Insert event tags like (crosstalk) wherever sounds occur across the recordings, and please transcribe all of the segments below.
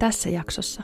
tässä jaksossa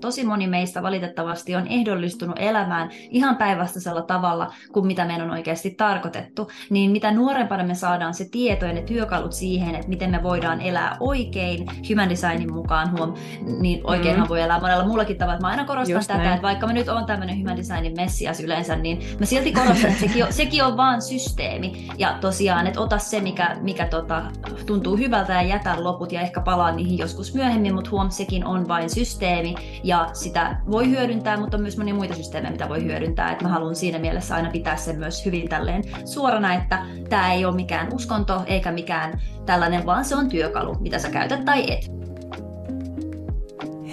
tosi moni meistä valitettavasti on ehdollistunut elämään ihan päinvastaisella tavalla kuin mitä meidän on oikeasti tarkoitettu, niin mitä nuorempana me saadaan se tieto ja ne työkalut siihen, että miten me voidaan elää oikein human designin mukaan, huom, niin oikeinhan mm. voi elää monella muullakin tavalla. Mä aina korostan Just tätä, näin. että vaikka mä nyt oon tämmöinen human designin messias yleensä, niin mä silti korostan, että sekin on, sekin on vaan systeemi. Ja tosiaan, että ota se, mikä, mikä tota, tuntuu hyvältä ja jätä loput ja ehkä palaa niihin joskus myöhemmin, mutta huom, sekin on vain systeemi ja sitä voi hyödyntää, mutta on myös monia muita systeemejä, mitä voi hyödyntää. Et mä haluan siinä mielessä aina pitää sen myös hyvin tälleen suorana, että tämä ei ole mikään uskonto eikä mikään tällainen, vaan se on työkalu, mitä sä käytät tai et.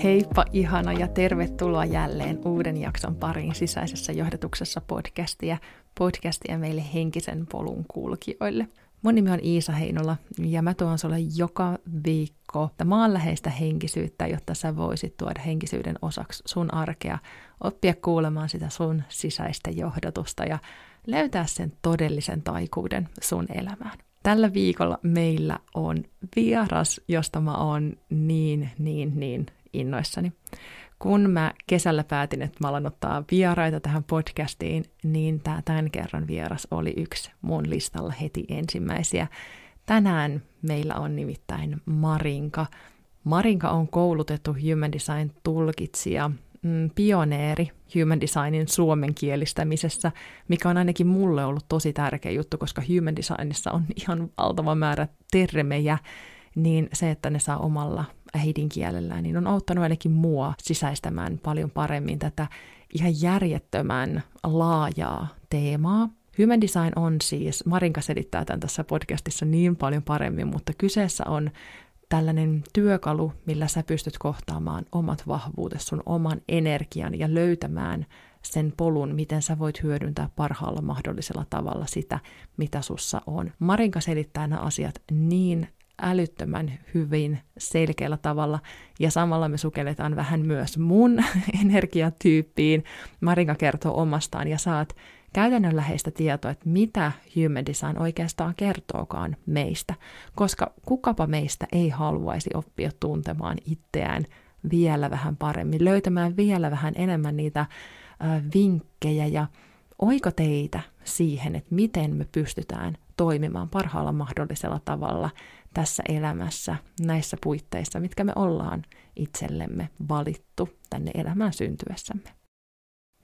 Heippa ihana ja tervetuloa jälleen uuden jakson pariin sisäisessä johdatuksessa podcastia, podcastia meille henkisen polun kulkijoille. Mun nimi on Iisa Heinola ja mä tuon sulle joka viikko maanläheistä henkisyyttä, jotta sä voisit tuoda henkisyyden osaksi sun arkea, oppia kuulemaan sitä sun sisäistä johdatusta ja löytää sen todellisen taikuuden sun elämään. Tällä viikolla meillä on vieras, josta mä oon niin, niin, niin innoissani kun mä kesällä päätin, että mä alan ottaa vieraita tähän podcastiin, niin tämä tämän kerran vieras oli yksi mun listalla heti ensimmäisiä. Tänään meillä on nimittäin Marinka. Marinka on koulutettu Human Design-tulkitsija, mm, pioneeri Human Designin suomenkielistämisessä, mikä on ainakin mulle ollut tosi tärkeä juttu, koska Human Designissa on ihan valtava määrä termejä, niin se, että ne saa omalla äidinkielellään, niin on auttanut ainakin mua sisäistämään paljon paremmin tätä ihan järjettömän laajaa teemaa. Human design on siis, Marinka selittää tämän tässä podcastissa niin paljon paremmin, mutta kyseessä on tällainen työkalu, millä sä pystyt kohtaamaan omat vahvuutesi, sun oman energian ja löytämään sen polun, miten sä voit hyödyntää parhaalla mahdollisella tavalla sitä, mitä sussa on. Marinka selittää nämä asiat niin älyttömän hyvin selkeällä tavalla. Ja samalla me sukelletaan vähän myös mun (laughs) energiatyyppiin. Marinka kertoo omastaan ja saat käytännönläheistä tietoa, että mitä Human Design oikeastaan kertookaan meistä, koska kukapa meistä ei haluaisi oppia tuntemaan itseään vielä vähän paremmin, löytämään vielä vähän enemmän niitä vinkkejä ja oiko teitä siihen, että miten me pystytään toimimaan parhaalla mahdollisella tavalla tässä elämässä, näissä puitteissa, mitkä me ollaan itsellemme valittu tänne elämään syntyessämme.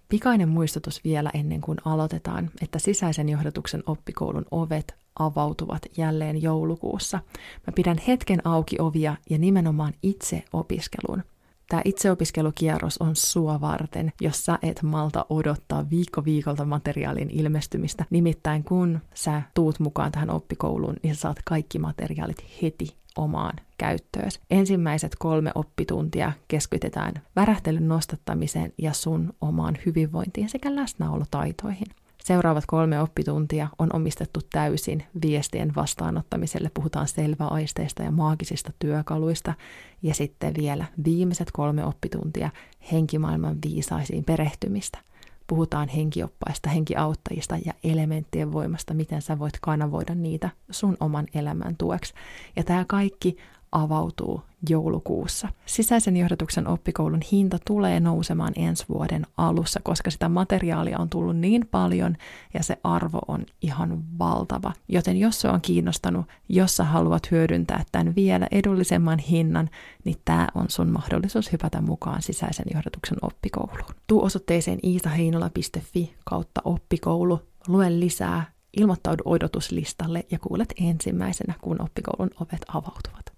Pikainen muistutus vielä ennen kuin aloitetaan, että sisäisen johdatuksen oppikoulun ovet avautuvat jälleen joulukuussa. Mä pidän hetken auki ovia ja nimenomaan itse opiskelun. Tämä itseopiskelukierros on sua varten, jos sä et malta odottaa viikko viikolta materiaalin ilmestymistä. Nimittäin kun sä tuut mukaan tähän oppikouluun, niin sä saat kaikki materiaalit heti omaan käyttöön. Ensimmäiset kolme oppituntia keskitytään värähtelyn nostattamiseen ja sun omaan hyvinvointiin sekä läsnäolotaitoihin. Seuraavat kolme oppituntia on omistettu täysin viestien vastaanottamiselle. Puhutaan selväaisteista ja maagisista työkaluista. Ja sitten vielä viimeiset kolme oppituntia henkimaailman viisaisiin perehtymistä. Puhutaan henkioppaista, henkiauttajista ja elementtien voimasta, miten sä voit kanavoida niitä sun oman elämän tueksi. Ja tämä kaikki avautuu joulukuussa. Sisäisen johdatuksen oppikoulun hinta tulee nousemaan ensi vuoden alussa, koska sitä materiaalia on tullut niin paljon ja se arvo on ihan valtava. Joten jos se on kiinnostanut, jos sä haluat hyödyntää tämän vielä edullisemman hinnan, niin tämä on sun mahdollisuus hypätä mukaan sisäisen johdatuksen oppikouluun. Tuu osoitteeseen iisaheinola.fi kautta oppikoulu, lue lisää, ilmoittaudu odotuslistalle ja kuulet ensimmäisenä, kun oppikoulun ovet avautuvat.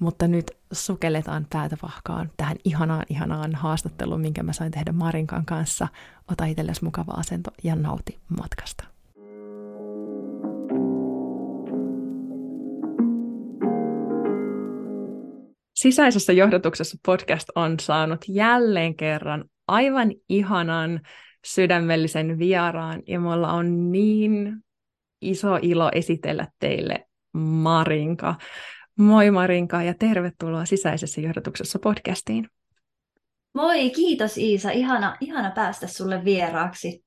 Mutta nyt sukelletaan päätä vahkaan tähän ihanaan, ihanaan haastatteluun, minkä mä sain tehdä Marinkan kanssa. Ota itsellesi mukava asento ja nauti matkasta. Sisäisessä johdatuksessa podcast on saanut jälleen kerran aivan ihanan sydämellisen vieraan ja mulla on niin iso ilo esitellä teille Marinka. Moi Marinka ja tervetuloa sisäisessä johdatuksessa podcastiin. Moi, kiitos Iisa. Ihana, ihana päästä sulle vieraaksi.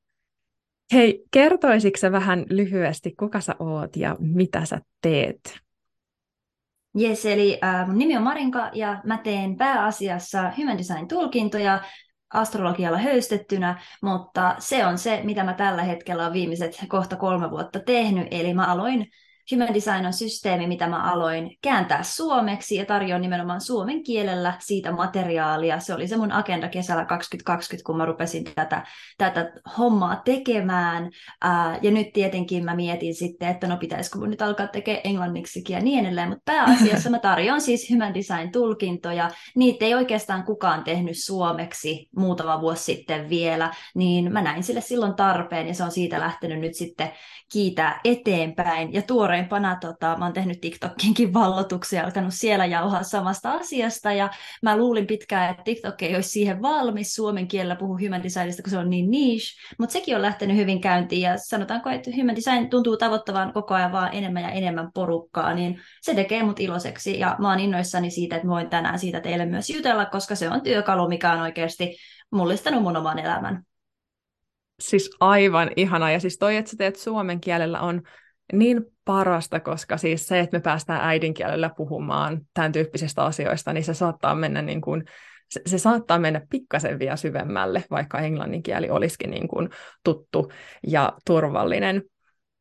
Hei, kertoisitko vähän lyhyesti, kuka sä oot ja mitä sä teet? Jes, eli äh, mun nimi on Marinka ja mä teen pääasiassa Human Design-tulkintoja astrologialla höystettynä, mutta se on se, mitä mä tällä hetkellä olen viimeiset kohta kolme vuotta tehnyt, eli mä aloin Human Design on systeemi, mitä mä aloin kääntää suomeksi ja tarjoan nimenomaan suomen kielellä siitä materiaalia. Se oli se mun agenda kesällä 2020, kun mä rupesin tätä, tätä hommaa tekemään. Ää, ja nyt tietenkin mä mietin sitten, että no pitäisikö mun nyt alkaa tekemään englanniksikin ja niin edelleen. Mutta pääasiassa mä tarjoan siis Human Design-tulkintoja. Niitä ei oikeastaan kukaan tehnyt suomeksi muutama vuosi sitten vielä, niin mä näin sille silloin tarpeen ja se on siitä lähtenyt nyt sitten kiitää eteenpäin. Ja tuore tuoreimpana tota, mä oon tehnyt TikTokinkin vallotuksia, alkanut siellä jauhaa samasta asiasta, ja mä luulin pitkään, että TikTok ei olisi siihen valmis suomen kielellä puhua human designista, kun se on niin niche, mutta sekin on lähtenyt hyvin käyntiin, ja sanotaanko, että human design tuntuu tavoittavan koko ajan vaan enemmän ja enemmän porukkaa, niin se tekee mut iloiseksi, ja mä oon innoissani siitä, että voin tänään siitä teille myös jutella, koska se on työkalu, mikä on oikeasti mullistanut mun oman elämän. Siis aivan ihana. Ja siis toi, että sä teet suomen kielellä on niin parasta, koska siis se, että me päästään äidinkielellä puhumaan tämän tyyppisistä asioista, niin se saattaa mennä niin kuin, se, se saattaa mennä pikkasen vielä syvemmälle, vaikka englannin kieli olisikin niin kuin tuttu ja turvallinen.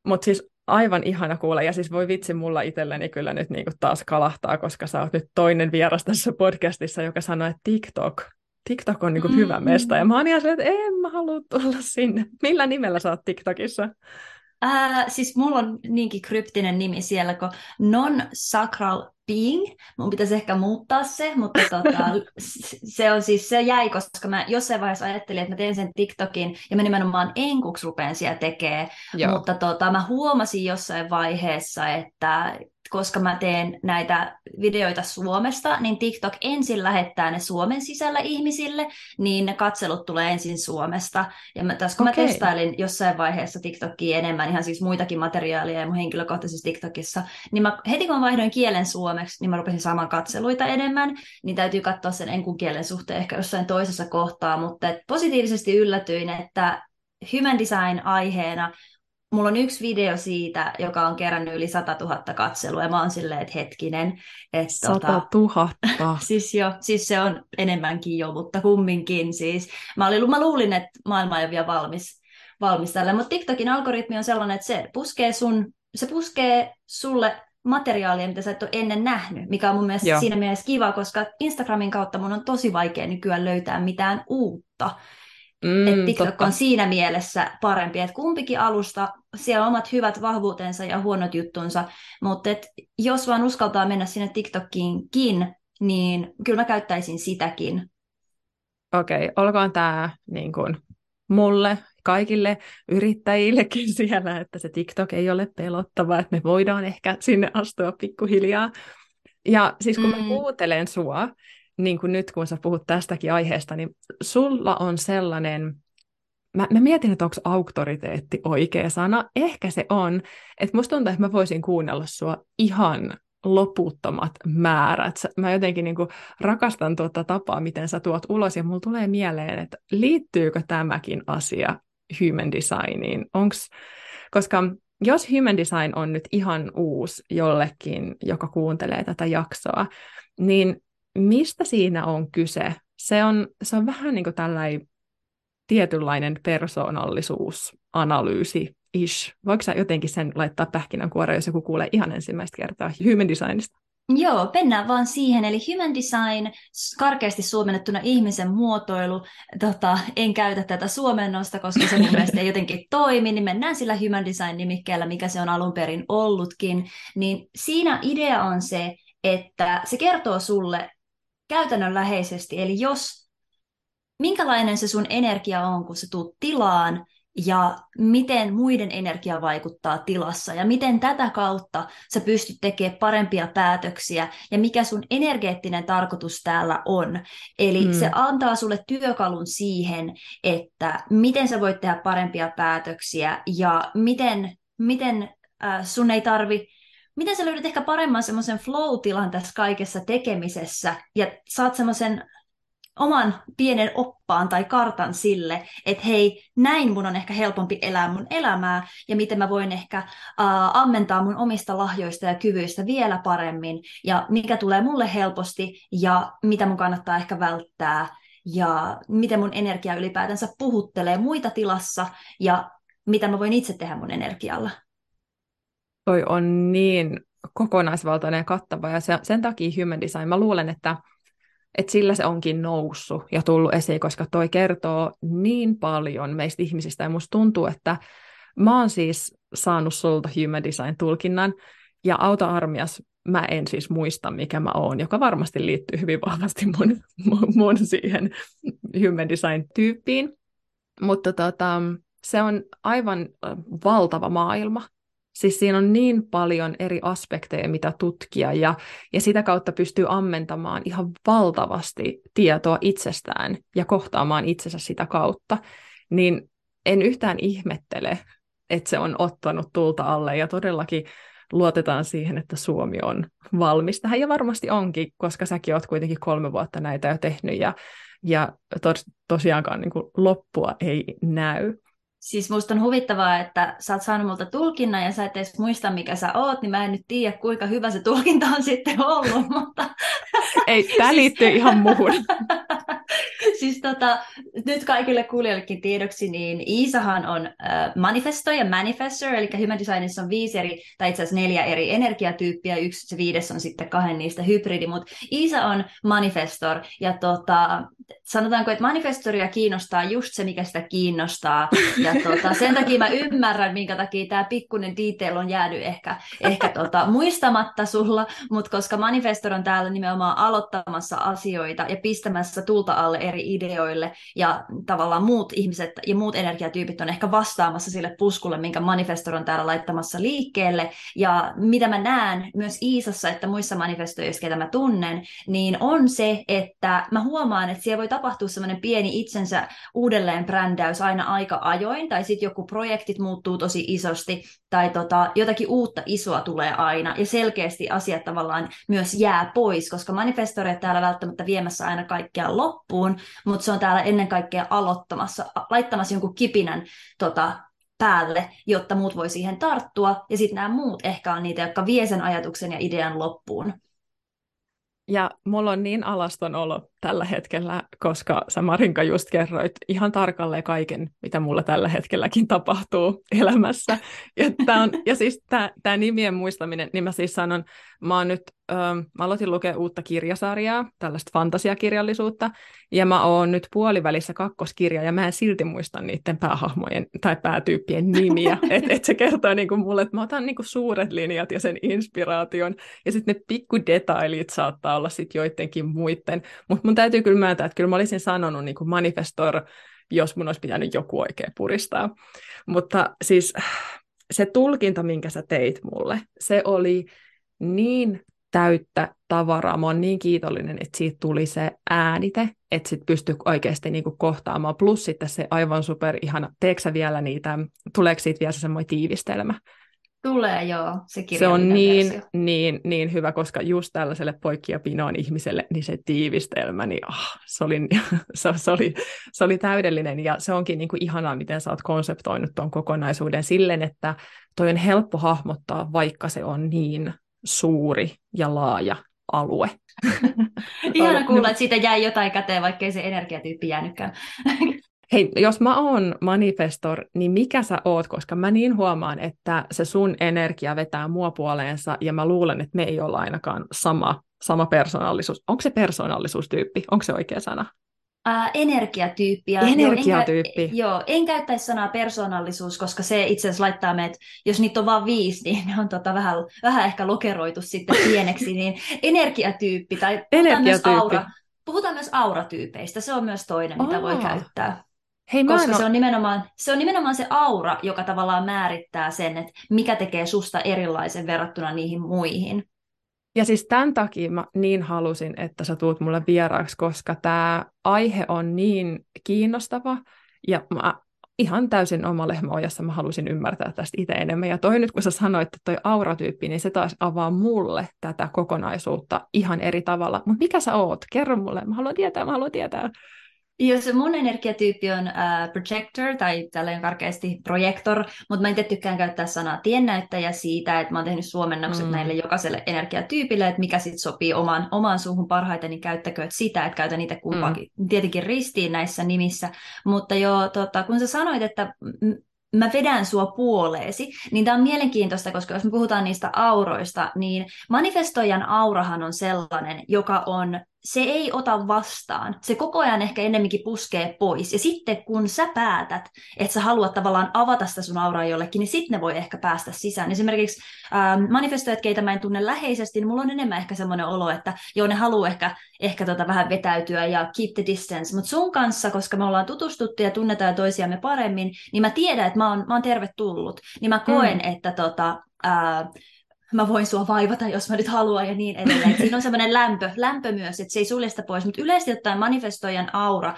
Mutta siis aivan ihana kuulla, ja siis voi vitsi, mulla itselleni kyllä nyt niin kuin taas kalahtaa, koska sä oot nyt toinen vieras tässä podcastissa, joka sanoi, että TikTok, TikTok on niin kuin hyvä mesta, ja mä oon ihan että en mä halua tulla sinne. Millä nimellä sä oot TikTokissa? Ää, siis mulla on niinkin kryptinen nimi siellä kuin non-sacral being. Mun pitäisi ehkä muuttaa se, mutta tota, (laughs) se on siis, se jäi, koska mä jossain vaiheessa ajattelin, että mä teen sen TikTokin ja mä nimenomaan enkuksi rupean siellä tekemään. Mutta tota, mä huomasin jossain vaiheessa, että koska mä teen näitä videoita Suomesta, niin TikTok ensin lähettää ne Suomen sisällä ihmisille, niin ne katselut tulee ensin Suomesta. Ja mä, tässä kun okay. mä testailin jossain vaiheessa TikTokia enemmän, ihan siis muitakin materiaalia ja mun henkilökohtaisessa TikTokissa, niin mä, heti kun mä vaihdoin kielen suomeksi, niin mä rupesin saamaan katseluita enemmän, niin täytyy katsoa sen enkun kielen suhteen ehkä jossain toisessa kohtaa, mutta positiivisesti yllätyin, että human design aiheena mulla on yksi video siitä, joka on kerännyt yli 100 000 katselua, ja mä oon silleen, että hetkinen. Että 100 000? (laughs) siis jo, siis se on enemmänkin jo, mutta kumminkin siis. Mä, olin, mä luulin, että maailma ei ole vielä valmis, valmis tälle, mutta TikTokin algoritmi on sellainen, että se puskee, sun, se puskee sulle materiaalia, mitä sä et ole ennen nähnyt, mikä on mun mielestä Joo. siinä mielessä kiva, koska Instagramin kautta mun on tosi vaikea nykyään löytää mitään uutta. Mm, että TikTok totta. on siinä mielessä parempi, että kumpikin alusta, siellä on omat hyvät vahvuutensa ja huonot juttunsa, mutta et jos vaan uskaltaa mennä sinne TikTokkiinkin, niin kyllä mä käyttäisin sitäkin. Okei, okay, olkoon tämä niin kun, mulle, kaikille yrittäjillekin (laughs) siellä, että se TikTok ei ole pelottava, että me voidaan ehkä sinne astua pikkuhiljaa. Ja siis kun mm. mä kuuntelen sua, niin kuin nyt kun sä puhut tästäkin aiheesta, niin sulla on sellainen, mä, mä mietin, että onko auktoriteetti oikea sana, ehkä se on, että musta tuntuu, että mä voisin kuunnella sua ihan loputtomat määrät. Mä jotenkin niin rakastan tuota tapaa, miten sä tuot ulos, ja mulla tulee mieleen, että liittyykö tämäkin asia human designiin? Onks, koska jos human design on nyt ihan uusi jollekin, joka kuuntelee tätä jaksoa, niin mistä siinä on kyse? Se on, se on vähän niin kuin tällainen tietynlainen persoonallisuusanalyysi ish. Voiko sä jotenkin sen laittaa pähkinänkuoreen, jos joku kuulee ihan ensimmäistä kertaa human designista? Joo, mennään vaan siihen. Eli human design, karkeasti suomennettuna ihmisen muotoilu. Tota, en käytä tätä suomennosta, koska se mun (laughs) mielestä ei jotenkin toimi, niin mennään sillä human design-nimikkeellä, mikä se on alun perin ollutkin. Niin siinä idea on se, että se kertoo sulle käytännönläheisesti. Eli jos, minkälainen se sun energia on, kun sä tuut tilaan, ja miten muiden energia vaikuttaa tilassa ja miten tätä kautta sä pystyt tekemään parempia päätöksiä ja mikä sun energeettinen tarkoitus täällä on. Eli mm. se antaa sulle työkalun siihen, että miten sä voit tehdä parempia päätöksiä ja miten, miten äh, sun ei tarvi miten sä löydät ehkä paremman semmoisen flow-tilan tässä kaikessa tekemisessä ja saat semmoisen oman pienen oppaan tai kartan sille, että hei, näin mun on ehkä helpompi elää mun elämää ja miten mä voin ehkä uh, ammentaa mun omista lahjoista ja kyvyistä vielä paremmin ja mikä tulee mulle helposti ja mitä mun kannattaa ehkä välttää ja miten mun energia ylipäätänsä puhuttelee muita tilassa ja mitä mä voin itse tehdä mun energialla. Toi on niin kokonaisvaltainen ja kattava ja se, sen takia Human Design, mä luulen, että että sillä se onkin noussut ja tullut esiin, koska toi kertoo niin paljon meistä ihmisistä, ja musta tuntuu, että mä oon siis saanut sulta Human Design-tulkinnan, ja auta-armias mä en siis muista, mikä mä oon, joka varmasti liittyy hyvin vahvasti mun, mun, (laughs) mun siihen Human Design-tyyppiin, mutta tota, se on aivan valtava maailma, Siis siinä on niin paljon eri aspekteja, mitä tutkia, ja, ja sitä kautta pystyy ammentamaan ihan valtavasti tietoa itsestään ja kohtaamaan itsensä sitä kautta. Niin en yhtään ihmettele, että se on ottanut tulta alle, ja todellakin luotetaan siihen, että Suomi on valmis tähän, ja varmasti onkin, koska säkin oot kuitenkin kolme vuotta näitä jo tehnyt, ja, ja tos, tosiaankaan niin kuin loppua ei näy. Siis musta on huvittavaa, että sä oot saanut multa tulkinnan ja sä et edes muista, mikä sä oot, niin mä en nyt tiedä, kuinka hyvä se tulkinta on (laughs) sitten ollut, mutta... Ei, tämä siis... liittyy ihan muuhun. (laughs) siis tota, nyt kaikille kuulijoillekin tiedoksi, niin Iisahan on äh, manifesto ja manifestor, eli Human Designissa on viisi eri, tai itse asiassa neljä eri energiatyyppiä, yksi se viides on sitten kahden niistä hybridi, mutta Iisa on manifestor, ja tota, sanotaanko, että manifestoria kiinnostaa just se, mikä sitä kiinnostaa, (laughs) ja tota, sen takia mä ymmärrän, minkä takia tämä pikkuinen detail on jäänyt ehkä, ehkä tota, muistamatta sulla, mutta koska manifestor on täällä nimenomaan aloittamassa asioita ja pistämässä tulta alle eri ideoille, ja tavallaan muut ihmiset ja muut energiatyypit on ehkä vastaamassa sille puskulle, minkä manifestor on täällä laittamassa liikkeelle, ja mitä mä näen myös Iisassa, että muissa manifestoissa, ketä mä tunnen, niin on se, että mä huomaan, että siellä voi tapahtua semmoinen pieni itsensä uudelleen brändäys aina aika ajoin, tai sitten joku projektit muuttuu tosi isosti, tai tota, jotakin uutta isoa tulee aina, ja selkeästi asiat tavallaan myös jää pois, koska manifestoreet täällä välttämättä viemässä aina kaikkea loppuun, mutta se on täällä ennen kaikkea aloittamassa, laittamassa jonkun kipinän tota, päälle, jotta muut voi siihen tarttua, ja sitten nämä muut ehkä on niitä, jotka vie sen ajatuksen ja idean loppuun. Ja mulla on niin alaston olo tällä hetkellä, koska sä Marinka just kerroit ihan tarkalleen kaiken, mitä mulla tällä hetkelläkin tapahtuu elämässä. Ja, tää on, ja siis tämä nimien muistaminen, niin mä siis sanon, mä oon nyt, ö, mä aloitin lukea uutta kirjasarjaa, tällaista fantasiakirjallisuutta, ja mä oon nyt puolivälissä kakkoskirja, ja mä en silti muista niiden päähahmojen tai päätyyppien nimiä. (laughs) että et se kertoo niinku mulle, että mä otan niinku suuret linjat ja sen inspiraation, ja sitten ne pikku detailit saattaa olla sitten joidenkin muiden, mutta mun täytyy kyllä myöntää, että kyllä mä olisin sanonut niin kuin manifestor, jos mun olisi pitänyt joku oikein puristaa. Mutta siis se tulkinta, minkä sä teit mulle, se oli niin täyttä tavaraa. Mä oon niin kiitollinen, että siitä tuli se äänite, että sit pystyy oikeasti niinku kohtaamaan. Plus sitten se aivan super ihana, teeksä vielä niitä, tuleeko siitä vielä se semmoinen tiivistelmä? Tulee joo, se Se on niin, niin, niin hyvä, koska just tällaiselle poikki ja pinoon ihmiselle, niin se tiivistelmä, niin oh, se, oli, (laughs) se, se, oli, se oli täydellinen ja se onkin niin kuin ihanaa, miten sä oot konseptoinut tuon kokonaisuuden silleen, että toi on helppo hahmottaa, vaikka se on niin suuri ja laaja alue. (laughs) Ihana kuulla, että siitä jäi jotain käteen, vaikkei se energiatyyppi jäänytkään. (laughs) Hei, jos mä oon manifestor, niin mikä sä oot? Koska mä niin huomaan, että se sun energia vetää mua puoleensa ja mä luulen, että me ei olla ainakaan sama, sama persoonallisuus. Onko se persoonallisuustyyppi? Onko se oikea sana? Uh, energiatyyppi. Energiatyyppi. Joo, en, joo, en käyttäisi sanaa persoonallisuus, koska se itse asiassa laittaa meidät, jos niitä on vain viisi, niin ne on tota vähän, vähän ehkä lokeroitu sitten pieneksi, (laughs) niin energiatyyppi tai energiatyyppi. Myös aura, puhutaan myös auratyypeistä, se on myös toinen, mitä oh. voi käyttää. Hei, Koska se, on nimenomaan, se on nimenomaan se aura, joka tavallaan määrittää sen, että mikä tekee susta erilaisen verrattuna niihin muihin. Ja siis tämän takia mä niin halusin, että sä tuut mulle vieraaksi, koska tämä aihe on niin kiinnostava ja mä ihan täysin oma lehmä ojassa. Mä halusin ymmärtää tästä itse enemmän. Ja toi nyt, kun sä sanoit, että toi auratyyppi, niin se taas avaa mulle tätä kokonaisuutta ihan eri tavalla. Mutta mikä sä oot? Kerro mulle. Mä haluan tietää, mä haluan tietää. Jos mun energiatyyppi on uh, projector tai tällainen karkeasti projektor, mutta mä en tykkään käyttää sanaa tiennäyttäjä siitä, että mä oon tehnyt suomennokset mm. näille jokaiselle energiatyypille, että mikä sitten sopii omaan, omaan suuhun parhaiten, niin käyttäkö sitä, että käytä niitä kumpaakin. Mm. Tietenkin ristiin näissä nimissä, mutta jo tota, kun sä sanoit, että mä vedän sua puoleesi, niin tämä on mielenkiintoista, koska jos me puhutaan niistä auroista, niin manifestoijan aurahan on sellainen, joka on se ei ota vastaan. Se koko ajan ehkä ennemminkin puskee pois. Ja sitten kun sä päätät, että sä haluat tavallaan avata sitä sun auraa jollekin, niin sitten ne voi ehkä päästä sisään. Esimerkiksi ähm, manifestoijat, keitä mä en tunne läheisesti, niin mulla on enemmän ehkä semmoinen olo, että joo, ne haluaa ehkä, ehkä tota vähän vetäytyä ja keep the distance. Mutta sun kanssa, koska me ollaan tutustuttu ja tunnetaan toisiamme paremmin, niin mä tiedän, että mä oon, mä oon tervetullut. Niin mä koen, mm. että tota, äh, mä voin sua vaivata, jos mä nyt haluan ja niin edelleen. Siinä on semmoinen lämpö, lämpö myös, että se ei sulje sitä pois, mutta yleisesti ottaen manifestoijan aura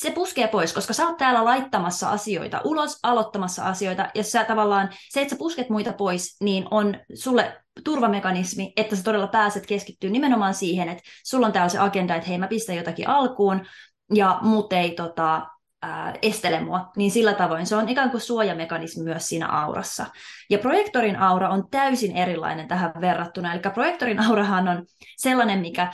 se puskee pois, koska sä oot täällä laittamassa asioita, ulos aloittamassa asioita, ja sä tavallaan, se, että sä pusket muita pois, niin on sulle turvamekanismi, että sä todella pääset keskittyä nimenomaan siihen, että sulla on täällä se agenda, että hei mä pistän jotakin alkuun, ja muut ei tota, ää, estele mua, niin sillä tavoin se on ikään kuin suojamekanismi myös siinä aurassa. Ja projektorin aura on täysin erilainen tähän verrattuna, eli projektorin aurahan on sellainen, mikä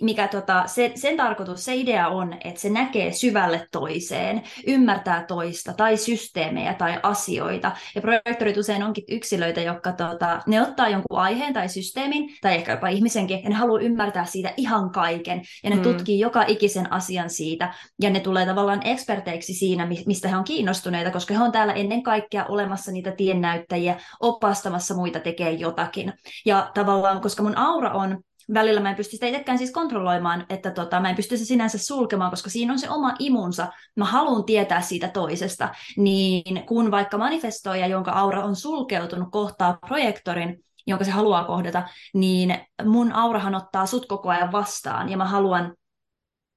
mikä tota, se, sen tarkoitus, se idea on, että se näkee syvälle toiseen, ymmärtää toista tai systeemejä tai asioita. Ja projektorit usein onkin yksilöitä, jotka tota, ne ottaa jonkun aiheen tai systeemin, tai ehkä jopa ihmisenkin, ja ne haluaa ymmärtää siitä ihan kaiken. Ja ne mm. tutkii joka ikisen asian siitä, ja ne tulee tavallaan eksperteiksi siinä, mistä he on kiinnostuneita, koska he on täällä ennen kaikkea olemassa niitä tiennäyttäjiä, opastamassa muita tekee jotakin. Ja tavallaan, koska mun aura on välillä mä en pysty sitä itsekään siis kontrolloimaan, että tota, mä en pysty se sinänsä sulkemaan, koska siinä on se oma imunsa. Mä haluan tietää siitä toisesta. Niin kun vaikka manifestoija, jonka aura on sulkeutunut, kohtaa projektorin, jonka se haluaa kohdata, niin mun aurahan ottaa sut koko ajan vastaan ja mä haluan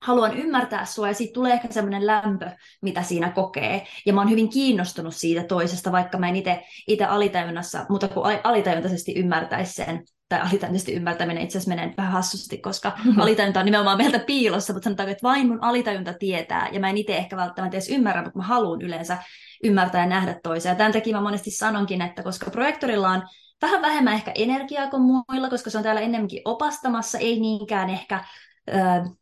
haluan ymmärtää sua ja siitä tulee ehkä semmoinen lämpö, mitä siinä kokee. Ja mä oon hyvin kiinnostunut siitä toisesta, vaikka mä en itse alitajunnassa, mutta kun alitajuntaisesti ymmärtäisi sen, tai alitajuntaisesti ymmärtäminen itse asiassa menee vähän hassusti, koska (laughs) mm-hmm. alitajunta on nimenomaan meiltä piilossa, mutta sanotaan, että vain mun alitajunta tietää, ja mä en itse ehkä välttämättä edes ymmärrä, mutta mä haluan yleensä ymmärtää ja nähdä toisia. Ja tämän takia mä monesti sanonkin, että koska projektorilla on vähän vähemmän ehkä energiaa kuin muilla, koska se on täällä enemmänkin opastamassa, ei niinkään ehkä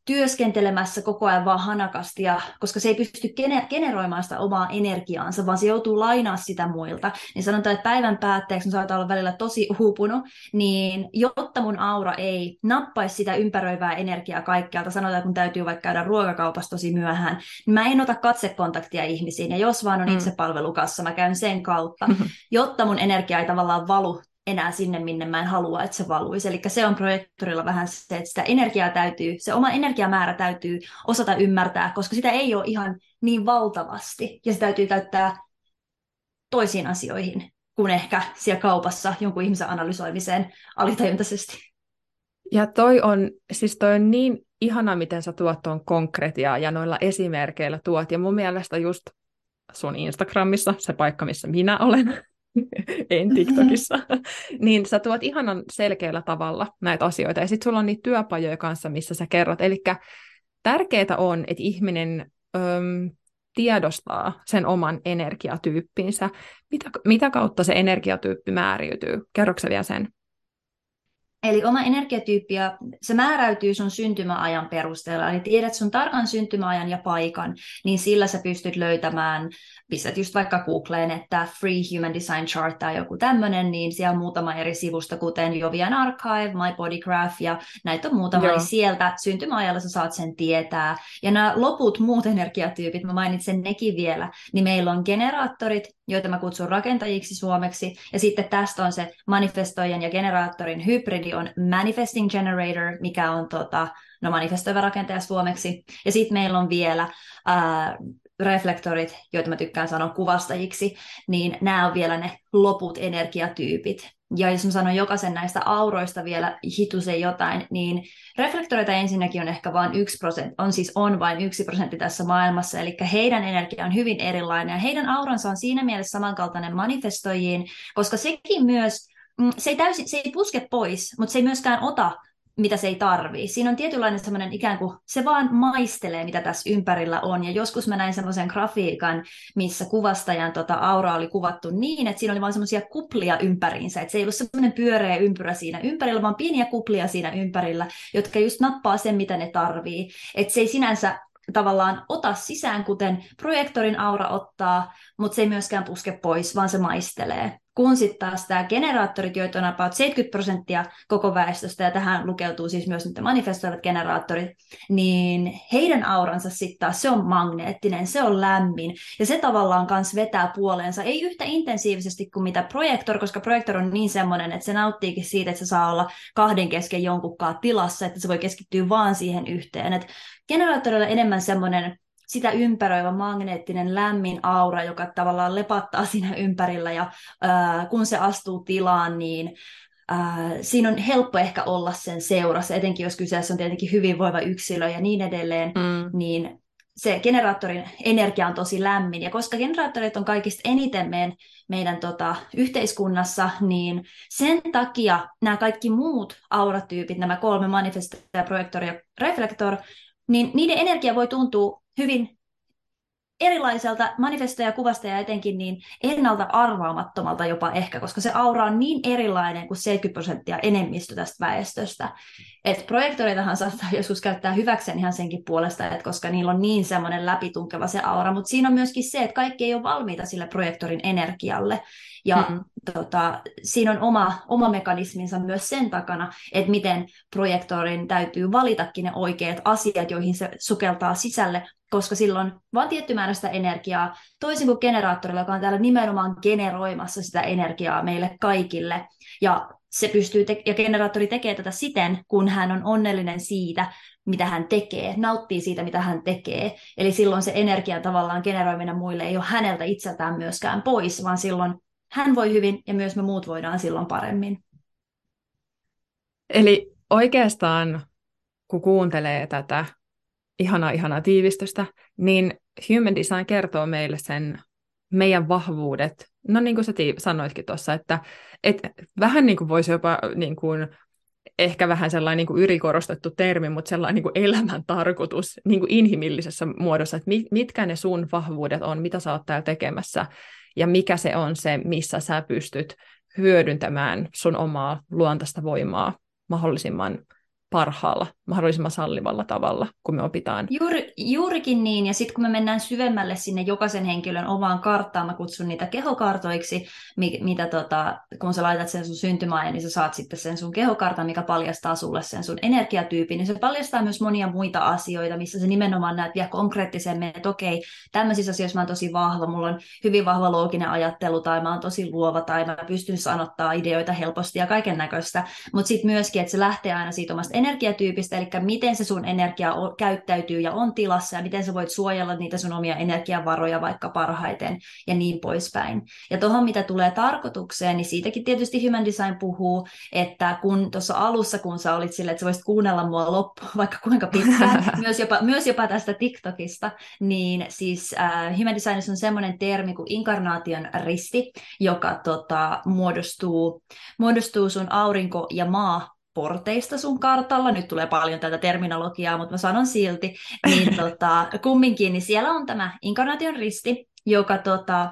työskentelemässä koko ajan vaan hanakasti, ja, koska se ei pysty generoimaan sitä omaa energiaansa, vaan se joutuu lainaa sitä muilta, niin sanotaan, että päivän päätteeksi saattaa olla välillä tosi uupunut, niin jotta mun aura ei nappaisi sitä ympäröivää energiaa kaikkialta, sanotaan, kun täytyy vaikka käydä ruokakaupassa tosi myöhään, niin mä en ota katsekontaktia ihmisiin, ja jos vaan on mm. itsepalvelukassa, mä käyn sen kautta, (laughs) jotta mun energia ei tavallaan valu enää sinne, minne mä en halua, että se valuisi. Eli se on projektorilla vähän se, että sitä energiaa täytyy, se oma energiamäärä täytyy osata ymmärtää, koska sitä ei ole ihan niin valtavasti, ja se täytyy käyttää toisiin asioihin kuin ehkä siellä kaupassa jonkun ihmisen analysoimiseen alitajuntaisesti. Ja toi on, siis toi on niin ihana, miten sä tuot tuon konkretiaa ja noilla esimerkkeillä tuot. Ja mun mielestä just sun Instagramissa, se paikka, missä minä olen, (laughs) en TikTokissa, (laughs) niin sä tuot ihanan selkeällä tavalla näitä asioita. Ja sitten sulla on niitä työpajoja kanssa, missä sä kerrot. Eli tärkeää on, että ihminen öm, tiedostaa sen oman energiatyyppinsä. Mitä, mitä kautta se energiatyyppi määriytyy? Kerroksä vielä sen? Eli oma energiatyyppi, se määräytyy sun syntymäajan perusteella. Eli tiedät sun tarkan syntymäajan ja paikan, niin sillä sä pystyt löytämään pistät just vaikka Googleen, että Free Human Design Chart tai joku tämmöinen, niin siellä on muutama eri sivusta, kuten Jovian Archive, My Body Graph ja näitä on muutama, Joo. niin sieltä syntymäajalla sä saat sen tietää. Ja nämä loput muut energiatyypit, mä mainitsen nekin vielä, niin meillä on generaattorit, joita mä kutsun rakentajiksi suomeksi, ja sitten tästä on se manifestoijan ja generaattorin hybridi on Manifesting Generator, mikä on tota, no manifestoiva rakentaja suomeksi, ja sitten meillä on vielä ää, reflektorit, joita mä tykkään sanoa kuvastajiksi, niin nämä on vielä ne loput energiatyypit. Ja jos mä sanon jokaisen näistä auroista vielä hitusen jotain, niin reflektoreita ensinnäkin on ehkä vain yksi prosentti, on siis on vain yksi prosentti tässä maailmassa, eli heidän energia on hyvin erilainen, ja heidän auransa on siinä mielessä samankaltainen manifestoijiin, koska sekin myös, mm, se ei, täysin, se ei puske pois, mutta se ei myöskään ota mitä se ei tarvii. Siinä on tietynlainen semmoinen ikään kuin, se vaan maistelee, mitä tässä ympärillä on. Ja joskus mä näin semmoisen grafiikan, missä kuvastajan tota, aura oli kuvattu niin, että siinä oli vain semmoisia kuplia ympäriinsä. Että se ei ollut semmoinen pyöreä ympyrä siinä ympärillä, vaan pieniä kuplia siinä ympärillä, jotka just nappaa sen, mitä ne tarvii. Että se ei sinänsä tavallaan ota sisään, kuten projektorin aura ottaa, mutta se ei myöskään puske pois, vaan se maistelee kun sitten taas tämä generaattorit, joita on about 70 prosenttia koko väestöstä, ja tähän lukeutuu siis myös nyt manifestoivat generaattorit, niin heidän auransa sitten taas se on magneettinen, se on lämmin, ja se tavallaan myös vetää puoleensa, ei yhtä intensiivisesti kuin mitä projektor, koska projektor on niin semmoinen, että se nauttiikin siitä, että se saa olla kahden kesken jonkunkaan tilassa, että se voi keskittyä vaan siihen yhteen. Et generaattorilla on enemmän semmoinen sitä ympäröivä magneettinen lämmin aura, joka tavallaan lepattaa siinä ympärillä ja äh, kun se astuu tilaan, niin äh, siinä on helppo ehkä olla sen seurassa, etenkin jos kyseessä on tietenkin hyvinvoiva yksilö ja niin edelleen, mm. niin se generaattorin energia on tosi lämmin. Ja koska generaattorit on kaikista eniten meidän, meidän tota, yhteiskunnassa, niin sen takia nämä kaikki muut auratyypit, nämä kolme manifestaatio, projektori ja reflektor, niin niiden energia voi tuntua hyvin erilaiselta manifestoja kuvasta ja etenkin niin ennalta arvaamattomalta jopa ehkä, koska se aura on niin erilainen kuin 70 prosenttia enemmistö tästä väestöstä. Et projektoreitahan saattaa (laughs) joskus käyttää hyväkseen ihan senkin puolesta, että koska niillä on niin semmoinen läpitunkeva se aura, mutta siinä on myöskin se, että kaikki ei ole valmiita sille projektorin energialle. Ja mm-hmm. tota, siinä on oma, oma mekanisminsa myös sen takana, että miten projektorin täytyy valitakin ne oikeat asiat, joihin se sukeltaa sisälle, koska silloin vaan tietty määrä sitä energiaa, toisin kuin generaattorilla, joka on täällä nimenomaan generoimassa sitä energiaa meille kaikille. Ja se pystyy te- ja generaattori tekee tätä siten, kun hän on onnellinen siitä, mitä hän tekee, nauttii siitä, mitä hän tekee. Eli silloin se energian tavallaan generoiminen muille ei ole häneltä itseltään myöskään pois, vaan silloin hän voi hyvin ja myös me muut voidaan silloin paremmin. Eli oikeastaan, kun kuuntelee tätä ihanaa, ihanaa tiivistystä, niin Human Design kertoo meille sen meidän vahvuudet. No niin kuin sä tii- sanoitkin tuossa, että et vähän niin kuin voisi jopa niin kuin, ehkä vähän sellainen niin kuin ylikorostettu termi, mutta sellainen niin kuin elämän tarkoitus niin kuin inhimillisessä muodossa, että mitkä ne sun vahvuudet on, mitä sä oot täällä tekemässä ja mikä se on se, missä sä pystyt hyödyntämään sun omaa luontaista voimaa mahdollisimman parhaalla, mahdollisimman sallivalla tavalla, kun me opitaan. Juuri, juurikin niin, ja sitten kun me mennään syvemmälle sinne jokaisen henkilön omaan karttaan, mä kutsun niitä kehokartoiksi, mi, mitä tota, kun sä laitat sen sun syntymäajan, niin sä saat sitten sen sun kehokartan, mikä paljastaa sulle sen sun energiatyypin, niin se paljastaa myös monia muita asioita, missä se nimenomaan näet vielä konkreettisemmin, että okei, tämmöisissä asioissa mä oon tosi vahva, mulla on hyvin vahva looginen ajattelu, tai mä oon tosi luova, tai mä pystyn sanottaa ideoita helposti ja kaiken näköistä, mutta sitten myöskin, että se lähtee aina siitä omasta energiatyypistä, eli miten se sun energia käyttäytyy ja on tilassa, ja miten sä voit suojella niitä sun omia energiavaroja vaikka parhaiten, ja niin poispäin. Ja tuohon, mitä tulee tarkoitukseen, niin siitäkin tietysti Human Design puhuu, että kun tuossa alussa, kun sä olit sille, että sä voisit kuunnella mua loppuun (laughs) vaikka kuinka pitkään, (laughs) myös, jopa, myös jopa tästä TikTokista, niin siis äh, Human Designissa on semmoinen termi kuin inkarnaation risti, joka tota, muodostuu, muodostuu sun aurinko- ja maa porteista sun kartalla, nyt tulee paljon tätä terminologiaa, mutta mä sanon silti, niin (laughs) tota, kumminkin, niin siellä on tämä inkarnaation risti, joka tota,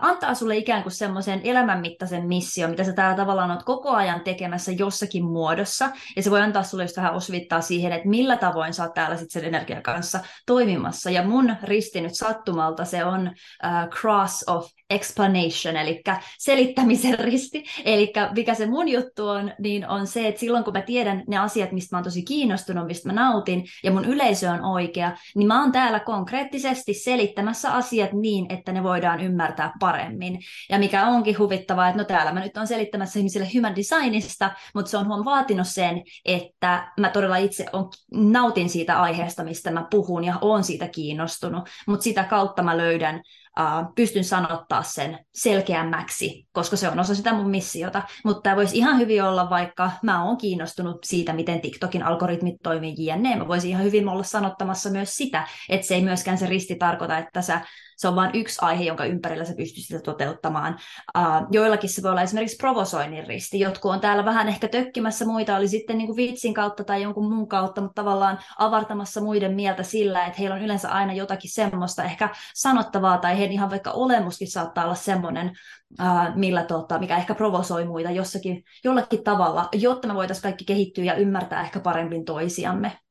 antaa sulle ikään kuin semmoisen elämänmittaisen mission, mitä sä täällä tavallaan oot koko ajan tekemässä jossakin muodossa, ja se voi antaa sulle just vähän osvittaa siihen, että millä tavoin sä oot täällä sitten sen energian kanssa toimimassa, ja mun risti nyt sattumalta se on ää, Cross of explanation, eli selittämisen (laughs) risti. Eli mikä se mun juttu on, niin on se, että silloin kun mä tiedän ne asiat, mistä mä oon tosi kiinnostunut, mistä mä nautin, ja mun yleisö on oikea, niin mä oon täällä konkreettisesti selittämässä asiat niin, että ne voidaan ymmärtää paremmin. Ja mikä onkin huvittavaa, että no täällä mä nyt on selittämässä ihmisille human designista, mutta se on huom vaatinut sen, että mä todella itse on, nautin siitä aiheesta, mistä mä puhun, ja oon siitä kiinnostunut, mutta sitä kautta mä löydän uh, pystyn sanottaa sen selkeämmäksi, koska se on osa sitä mun missiota. Mutta tämä voisi ihan hyvin olla vaikka, mä oon kiinnostunut siitä, miten TikTokin algoritmit toimii jne. Mä voisin ihan hyvin olla sanottamassa myös sitä, että se ei myöskään se risti tarkoita, että sä se on vain yksi aihe, jonka ympärillä sä pystyt sitä toteuttamaan. Uh, joillakin se voi olla esimerkiksi provosoinnin risti. Jotkut on täällä vähän ehkä tökkimässä muita, oli sitten niin kuin vitsin kautta tai jonkun muun kautta, mutta tavallaan avartamassa muiden mieltä sillä, että heillä on yleensä aina jotakin semmoista ehkä sanottavaa, tai heidän ihan vaikka olemuskin saattaa olla semmoinen, uh, millä, tota, mikä ehkä provosoi muita jossakin, jollakin tavalla, jotta me voitaisiin kaikki kehittyä ja ymmärtää ehkä paremmin toisiamme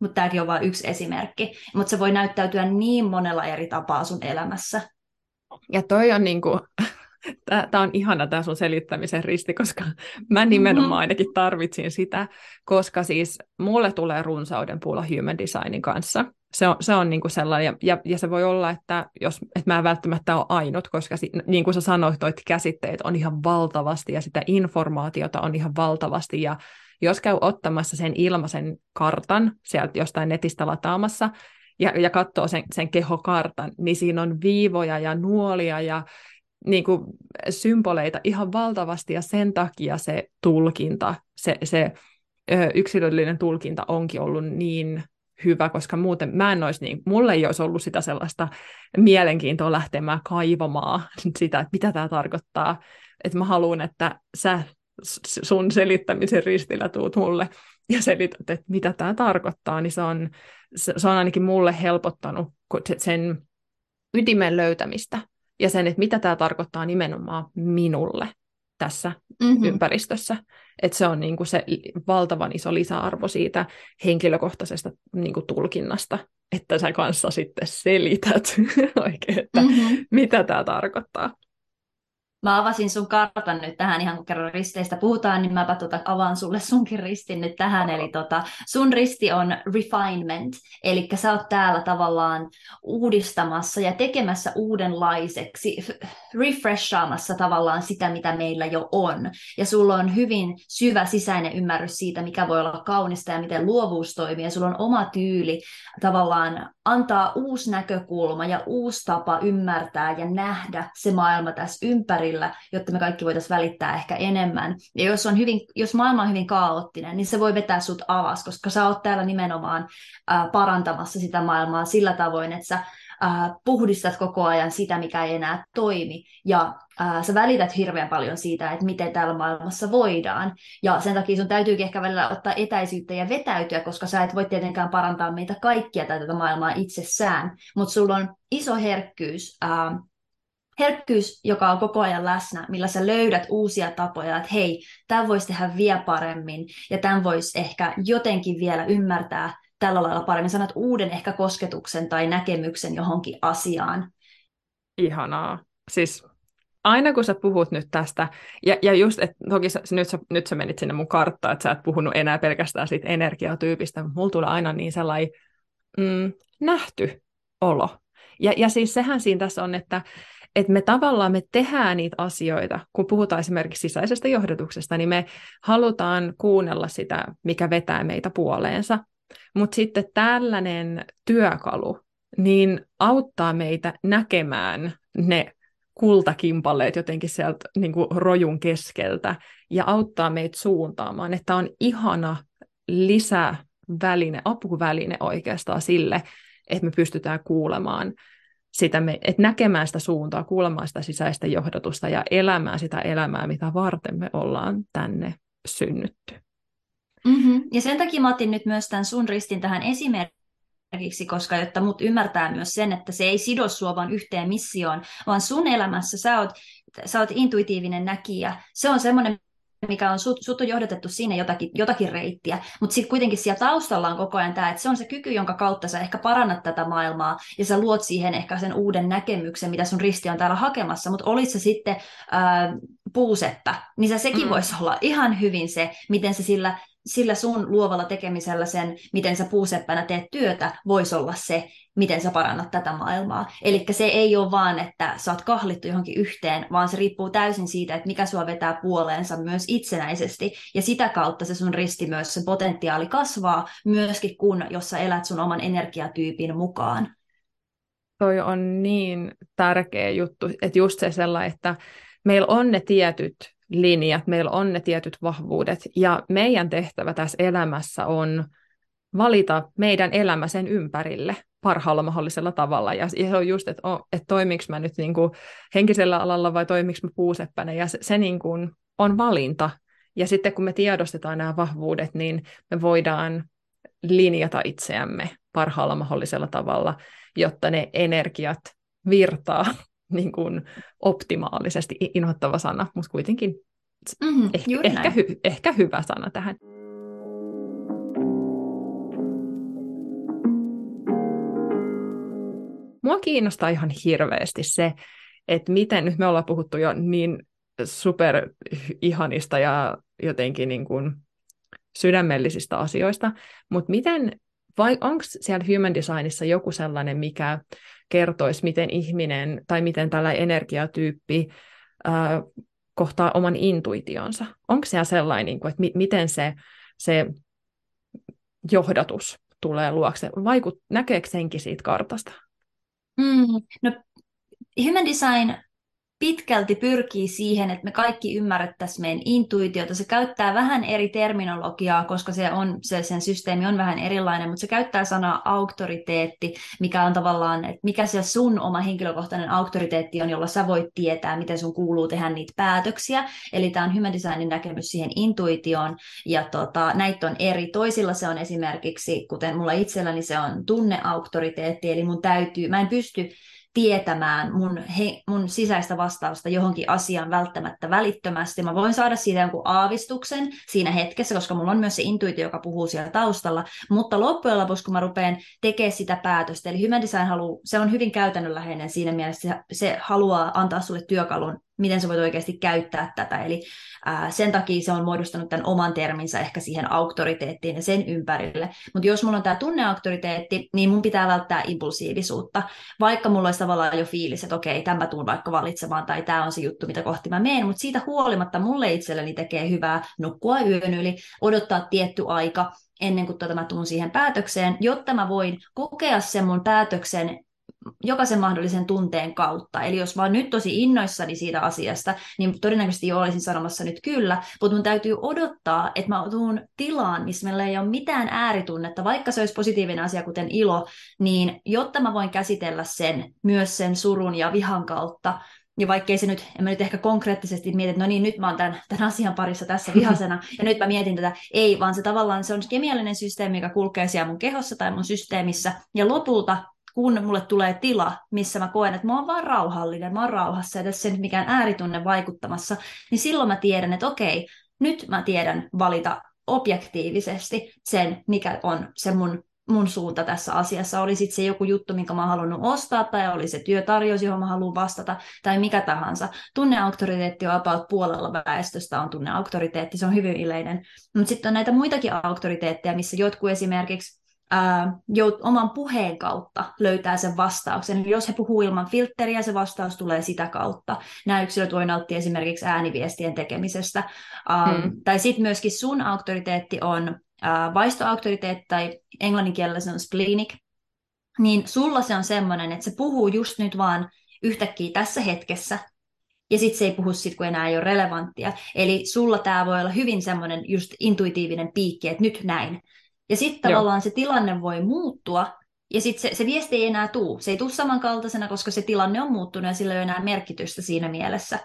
mutta tämäkin on vain yksi esimerkki. Mutta se voi näyttäytyä niin monella eri tapaa sun elämässä. Ja toi on niinku, (laughs) tämä on ihana tämä sun selittämisen risti, koska mä nimenomaan mm-hmm. ainakin tarvitsin sitä, koska siis mulle tulee runsauden puulla human designin kanssa. Se on, se on niinku sellainen, ja, ja, ja se voi olla, että, jos, että mä en välttämättä ole ainut, koska si, niin kuin sä sanoit, toit käsitteet on ihan valtavasti, ja sitä informaatiota on ihan valtavasti, ja jos käy ottamassa sen ilmaisen kartan sieltä jostain netistä lataamassa ja, ja katsoo sen, sen kehokartan, niin siinä on viivoja ja nuolia ja niin kuin symboleita ihan valtavasti ja sen takia se tulkinta, se, se ö, yksilöllinen tulkinta onkin ollut niin hyvä, koska muuten mä en olisi niin, mulle ei olisi ollut sitä sellaista mielenkiintoa lähtemään kaivamaan (laughs) sitä, että mitä tämä tarkoittaa. Että mä haluan, että sä sun selittämisen ristillä tuut mulle ja selität, että mitä tämä tarkoittaa, niin se on, se on ainakin mulle helpottanut sen ytimen löytämistä ja sen, että mitä tämä tarkoittaa nimenomaan minulle tässä mm-hmm. ympäristössä. Että se on niin kuin se valtavan iso lisäarvo siitä henkilökohtaisesta niin kuin tulkinnasta, että sä kanssa sitten selität (laughs) oikein, että mm-hmm. mitä tämä tarkoittaa. Mä avasin sun kartan nyt tähän, ihan kun kerran risteistä puhutaan, niin mäpä tota, avaan sulle sunkin ristin nyt tähän. Eli tota, sun risti on refinement, eli sä oot täällä tavallaan uudistamassa ja tekemässä uudenlaiseksi, refreshaamassa tavallaan sitä, mitä meillä jo on. Ja sulla on hyvin syvä sisäinen ymmärrys siitä, mikä voi olla kaunista ja miten luovuus toimii. Ja sulla on oma tyyli tavallaan antaa uusi näkökulma ja uusi tapa ymmärtää ja nähdä se maailma tässä ympärillä, jotta me kaikki voitaisiin välittää ehkä enemmän. Ja jos, on hyvin, jos maailma on hyvin kaoottinen, niin se voi vetää sut alas, koska sä oot täällä nimenomaan ää, parantamassa sitä maailmaa sillä tavoin, että sä äh, puhdistat koko ajan sitä, mikä ei enää toimi, ja äh, sä välität hirveän paljon siitä, että miten täällä maailmassa voidaan, ja sen takia sun täytyykin ehkä välillä ottaa etäisyyttä ja vetäytyä, koska sä et voi tietenkään parantaa meitä kaikkia tätä maailmaa itsessään, mutta sulla on iso herkkyys, äh, herkkyys, joka on koko ajan läsnä, millä sä löydät uusia tapoja, että hei, tämän voisi tehdä vielä paremmin, ja tämän voisi ehkä jotenkin vielä ymmärtää tällä lailla paremmin sanat uuden ehkä kosketuksen tai näkemyksen johonkin asiaan. Ihanaa. Siis aina kun sä puhut nyt tästä, ja, ja just, että toki sä, nyt, sä, nyt sä menit sinne mun karttaan, että sä et puhunut enää pelkästään siitä energiatyypistä, mutta mulla tulee aina niin sellainen mm, nähty olo. Ja, ja siis sehän siinä tässä on, että, että me tavallaan me tehdään niitä asioita, kun puhutaan esimerkiksi sisäisestä johdotuksesta, niin me halutaan kuunnella sitä, mikä vetää meitä puoleensa. Mutta sitten tällainen työkalu niin auttaa meitä näkemään ne kultakimpaleet jotenkin sieltä niin kuin rojun keskeltä ja auttaa meitä suuntaamaan, että on ihana lisäväline, apuväline oikeastaan sille, että me pystytään kuulemaan sitä, että näkemään sitä suuntaa, kuulemaan sitä sisäistä johdatusta ja elämään sitä elämää, mitä varten me ollaan tänne synnytty. Mm-hmm. Ja sen takia mä otin nyt myös tämän sun ristin tähän esimerkiksi, koska jotta mut ymmärtää myös sen, että se ei sido sua vaan yhteen missioon, vaan sun elämässä sä oot, sä oot intuitiivinen näkijä. Se on semmoinen, mikä on sut, sut on johdatettu sinne jotakin, jotakin reittiä, mutta sitten kuitenkin siellä taustalla on koko ajan tämä, että se on se kyky, jonka kautta sä ehkä parannat tätä maailmaa ja sä luot siihen ehkä sen uuden näkemyksen, mitä sun risti on täällä hakemassa, mutta olit se sitten ää, puusetta, niin se sekin mm. voisi olla ihan hyvin se, miten se sillä sillä sun luovalla tekemisellä sen, miten sä puuseppänä teet työtä, voisi olla se, miten sä parannat tätä maailmaa. Eli se ei ole vaan, että sä oot kahlittu johonkin yhteen, vaan se riippuu täysin siitä, että mikä sua vetää puoleensa myös itsenäisesti. Ja sitä kautta se sun risti myös, se potentiaali kasvaa myöskin kun, jos sä elät sun oman energiatyypin mukaan. Toi on niin tärkeä juttu, että just se sellainen, että meillä on ne tietyt linjat, meillä on ne tietyt vahvuudet, ja meidän tehtävä tässä elämässä on valita meidän elämä sen ympärille parhaalla mahdollisella tavalla. Ja se on just, että, että toimiks mä nyt niin kuin henkisellä alalla vai toimiks mä puuseppänä. Ja se, se niin kuin on valinta. Ja sitten kun me tiedostetaan nämä vahvuudet, niin me voidaan linjata itseämme parhaalla mahdollisella tavalla, jotta ne energiat virtaa niin kuin optimaalisesti. Inhottava sana, mutta kuitenkin mm-hmm, ehkä, ehkä, hy, ehkä hyvä sana tähän. Mua kiinnostaa ihan hirveästi se, että miten, nyt me ollaan puhuttu jo niin super ihanista ja jotenkin niin kuin sydämellisistä asioista, mutta miten, vai onko siellä human designissa joku sellainen, mikä kertoisi, miten ihminen tai miten tällä energiatyyppi ää, kohtaa oman intuitionsa? Onko siellä sellainen, niin kuin, että mi- miten se, se johdatus tulee luokse? Vaikut, näkeekö senkin siitä kartasta? Mm, no, human design pitkälti pyrkii siihen, että me kaikki ymmärrettäisiin meidän intuitiota. Se käyttää vähän eri terminologiaa, koska se on, se, sen systeemi on vähän erilainen, mutta se käyttää sanaa auktoriteetti, mikä on tavallaan, että mikä se sun oma henkilökohtainen auktoriteetti on, jolla sä voit tietää, miten sun kuuluu tehdä niitä päätöksiä. Eli tämä on human designin näkemys siihen intuitioon, ja tota, näitä on eri. Toisilla se on esimerkiksi, kuten mulla itselläni se on tunneauktoriteetti, eli mun täytyy, mä en pysty tietämään mun, he, mun sisäistä vastausta johonkin asiaan välttämättä välittömästi. Mä voin saada siitä jonkun aavistuksen siinä hetkessä, koska mulla on myös se intuitio, joka puhuu siellä taustalla, mutta loppujen lopuksi, kun mä rupean tekemään sitä päätöstä, eli Human Design halu, se on hyvin käytännönläheinen siinä mielessä, se haluaa antaa sulle työkalun miten sä voit oikeasti käyttää tätä. Eli ää, sen takia se on muodostanut tämän oman terminsä ehkä siihen auktoriteettiin ja sen ympärille. Mutta jos mulla on tämä tunneauktoriteetti, niin mun pitää välttää impulsiivisuutta. Vaikka mulla olisi tavallaan jo fiilis, että okei, tämä tuun vaikka valitsemaan, tai tämä on se juttu, mitä kohti mä menen, mutta siitä huolimatta mulle itselleni tekee hyvää nukkua yön yli, odottaa tietty aika, ennen kuin tuota mä tuun siihen päätökseen, jotta mä voin kokea sen mun päätöksen jokaisen mahdollisen tunteen kautta. Eli jos vaan nyt tosi innoissani siitä asiasta, niin todennäköisesti jo olisin sanomassa nyt kyllä, mutta mun täytyy odottaa, että mä tuun tilaan, missä meillä ei ole mitään ääritunnetta, vaikka se olisi positiivinen asia, kuten ilo, niin jotta mä voin käsitellä sen, myös sen surun ja vihan kautta, ja vaikkei se nyt, en mä nyt ehkä konkreettisesti mieti, että no niin, nyt mä oon tämän, tämän asian parissa tässä (laughs) vihasena, ja nyt mä mietin tätä, ei, vaan se tavallaan se on kemiallinen systeemi, joka kulkee siellä mun kehossa tai mun systeemissä, ja lopulta kun mulle tulee tila, missä mä koen, että mä oon vaan rauhallinen, mä oon rauhassa ja tässä ei nyt mikään ääritunne vaikuttamassa, niin silloin mä tiedän, että okei, nyt mä tiedän valita objektiivisesti sen, mikä on se mun, mun suunta tässä asiassa. Oli sitten se joku juttu, minkä mä oon halunnut ostaa, tai oli se työtarjous, johon mä haluan vastata, tai mikä tahansa. Tunneauktoriteetti on about puolella väestöstä on tunneauktoriteetti, se on hyvin yleinen. Mutta sitten on näitä muitakin auktoriteetteja, missä jotkut esimerkiksi ää, jo, oman puheen kautta löytää sen vastauksen. Jos he puhuu ilman filtteriä, se vastaus tulee sitä kautta. Nämä yksilöt voi nauttia esimerkiksi ääniviestien tekemisestä. Um, hmm. Tai sitten myöskin sun auktoriteetti on ää, vaistoauktoriteetti, tai englannin kielellä se on splenic. Niin sulla se on semmoinen, että se puhuu just nyt vaan yhtäkkiä tässä hetkessä, ja sitten se ei puhu sit, kun enää ei ole relevanttia. Eli sulla tämä voi olla hyvin semmoinen just intuitiivinen piikki, että nyt näin. Ja sitten tavallaan se tilanne voi muuttua, ja sitten se, se viesti ei enää tuu. Se ei tule samankaltaisena, koska se tilanne on muuttunut ja sillä ei ole enää merkitystä siinä mielessä.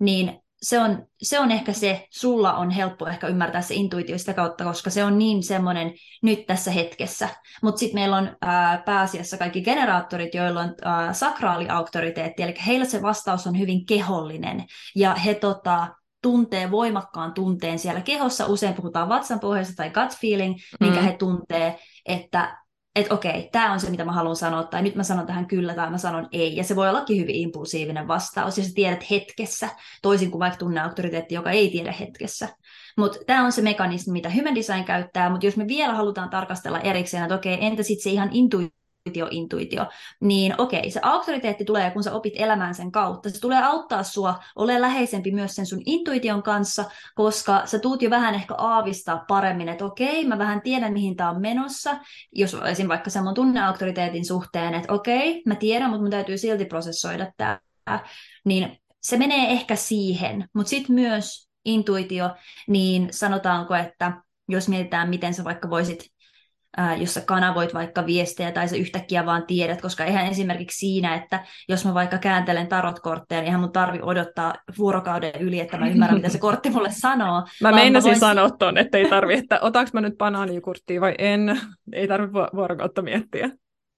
Niin se on, se on ehkä se, sulla on helppo ehkä ymmärtää se intuitio sitä kautta, koska se on niin semmoinen nyt tässä hetkessä. Mutta sitten meillä on ää, pääasiassa kaikki generaattorit, joilla on ää, sakraaliauktoriteetti, eli heillä se vastaus on hyvin kehollinen. Ja he tota, tuntee voimakkaan tunteen siellä kehossa. Usein puhutaan vatsanpohjasta tai gut feeling, minkä mm. he tuntee, että että okei, tämä on se, mitä mä haluan sanoa, tai nyt mä sanon tähän kyllä, tai mä sanon ei. Ja se voi ollakin hyvin impulsiivinen vastaus, ja sä tiedät hetkessä, toisin kuin vaikka tunneauktoriteetti, joka ei tiedä hetkessä. Mutta tämä on se mekanismi, mitä Human Design käyttää, mutta jos me vielä halutaan tarkastella erikseen, että okei, entä sitten se ihan intuitio, intuitio, intuitio, niin okei, se auktoriteetti tulee, kun sä opit elämään sen kautta. Se tulee auttaa sua ole läheisempi myös sen sun intuition kanssa, koska sä tuut jo vähän ehkä aavistaa paremmin, että okei, mä vähän tiedän, mihin tää on menossa. Jos olisin vaikka sen mun tunneauktoriteetin suhteen, että okei, mä tiedän, mutta mun täytyy silti prosessoida tämä, niin se menee ehkä siihen, mutta sitten myös intuitio, niin sanotaanko, että jos mietitään, miten sä vaikka voisit ää, jos sä kanavoit vaikka viestejä tai sä yhtäkkiä vaan tiedät, koska eihän esimerkiksi siinä, että jos mä vaikka kääntelen tarotkortteja, niin eihän mun tarvi odottaa vuorokauden yli, että mä ymmärrän, mitä se kortti mulle sanoo. (laughs) Mä meinasin voin... sanoa ton, että ei tarvi, että otaks mä nyt banaanikurttia vai en, ei tarvi vuorokautta miettiä.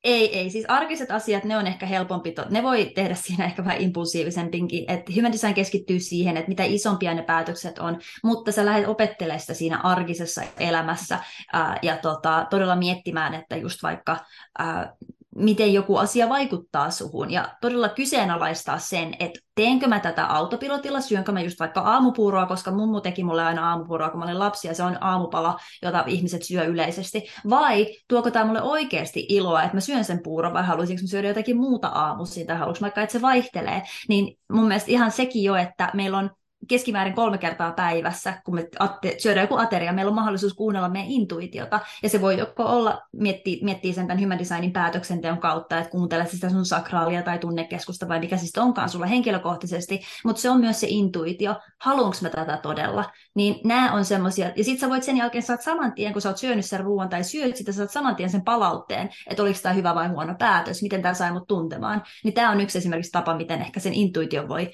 Ei, ei. Siis arkiset asiat, ne on ehkä helpompi. To- ne voi tehdä (laughs) siinä ehkä vähän impulsiivisempinkin. että Human design keskittyy siihen, että mitä isompia ne päätökset on, mutta sä lähdet opettelemaan sitä siinä arkisessa elämässä ää, ja tota, todella miettimään, että just vaikka ää, miten joku asia vaikuttaa suhun ja todella kyseenalaistaa sen, että teenkö mä tätä autopilotilla, syönkö mä just vaikka aamupuuroa, koska mummu teki mulle aina aamupuuroa, kun mä olin lapsi ja se on aamupala, jota ihmiset syö yleisesti, vai tuoko tämä mulle oikeasti iloa, että mä syön sen puuron vai haluaisinko mä syödä jotakin muuta aamuisin tai haluaisinko vaikka, että se vaihtelee, niin mun mielestä ihan sekin jo, että meillä on keskimäärin kolme kertaa päivässä, kun me atte, syödään joku ateria, meillä on mahdollisuus kuunnella meidän intuitiota, ja se voi joko olla, miettiä, miettiä sen tämän human designin päätöksenteon kautta, että kuuntelet sitä sun sakraalia tai tunnekeskusta, vai mikä siis onkaan sulla henkilökohtaisesti, mutta se on myös se intuitio, haluanko mä tätä todella, niin nämä on semmoisia, ja sitten sä voit sen jälkeen saat saman tien, kun sä oot syönyt sen ruoan tai syöt sitä, saat saman tien sen palautteen, että oliko tämä hyvä vai huono päätös, miten tämä sai mut tuntemaan, niin tämä on yksi esimerkiksi tapa, miten ehkä sen intuitio voi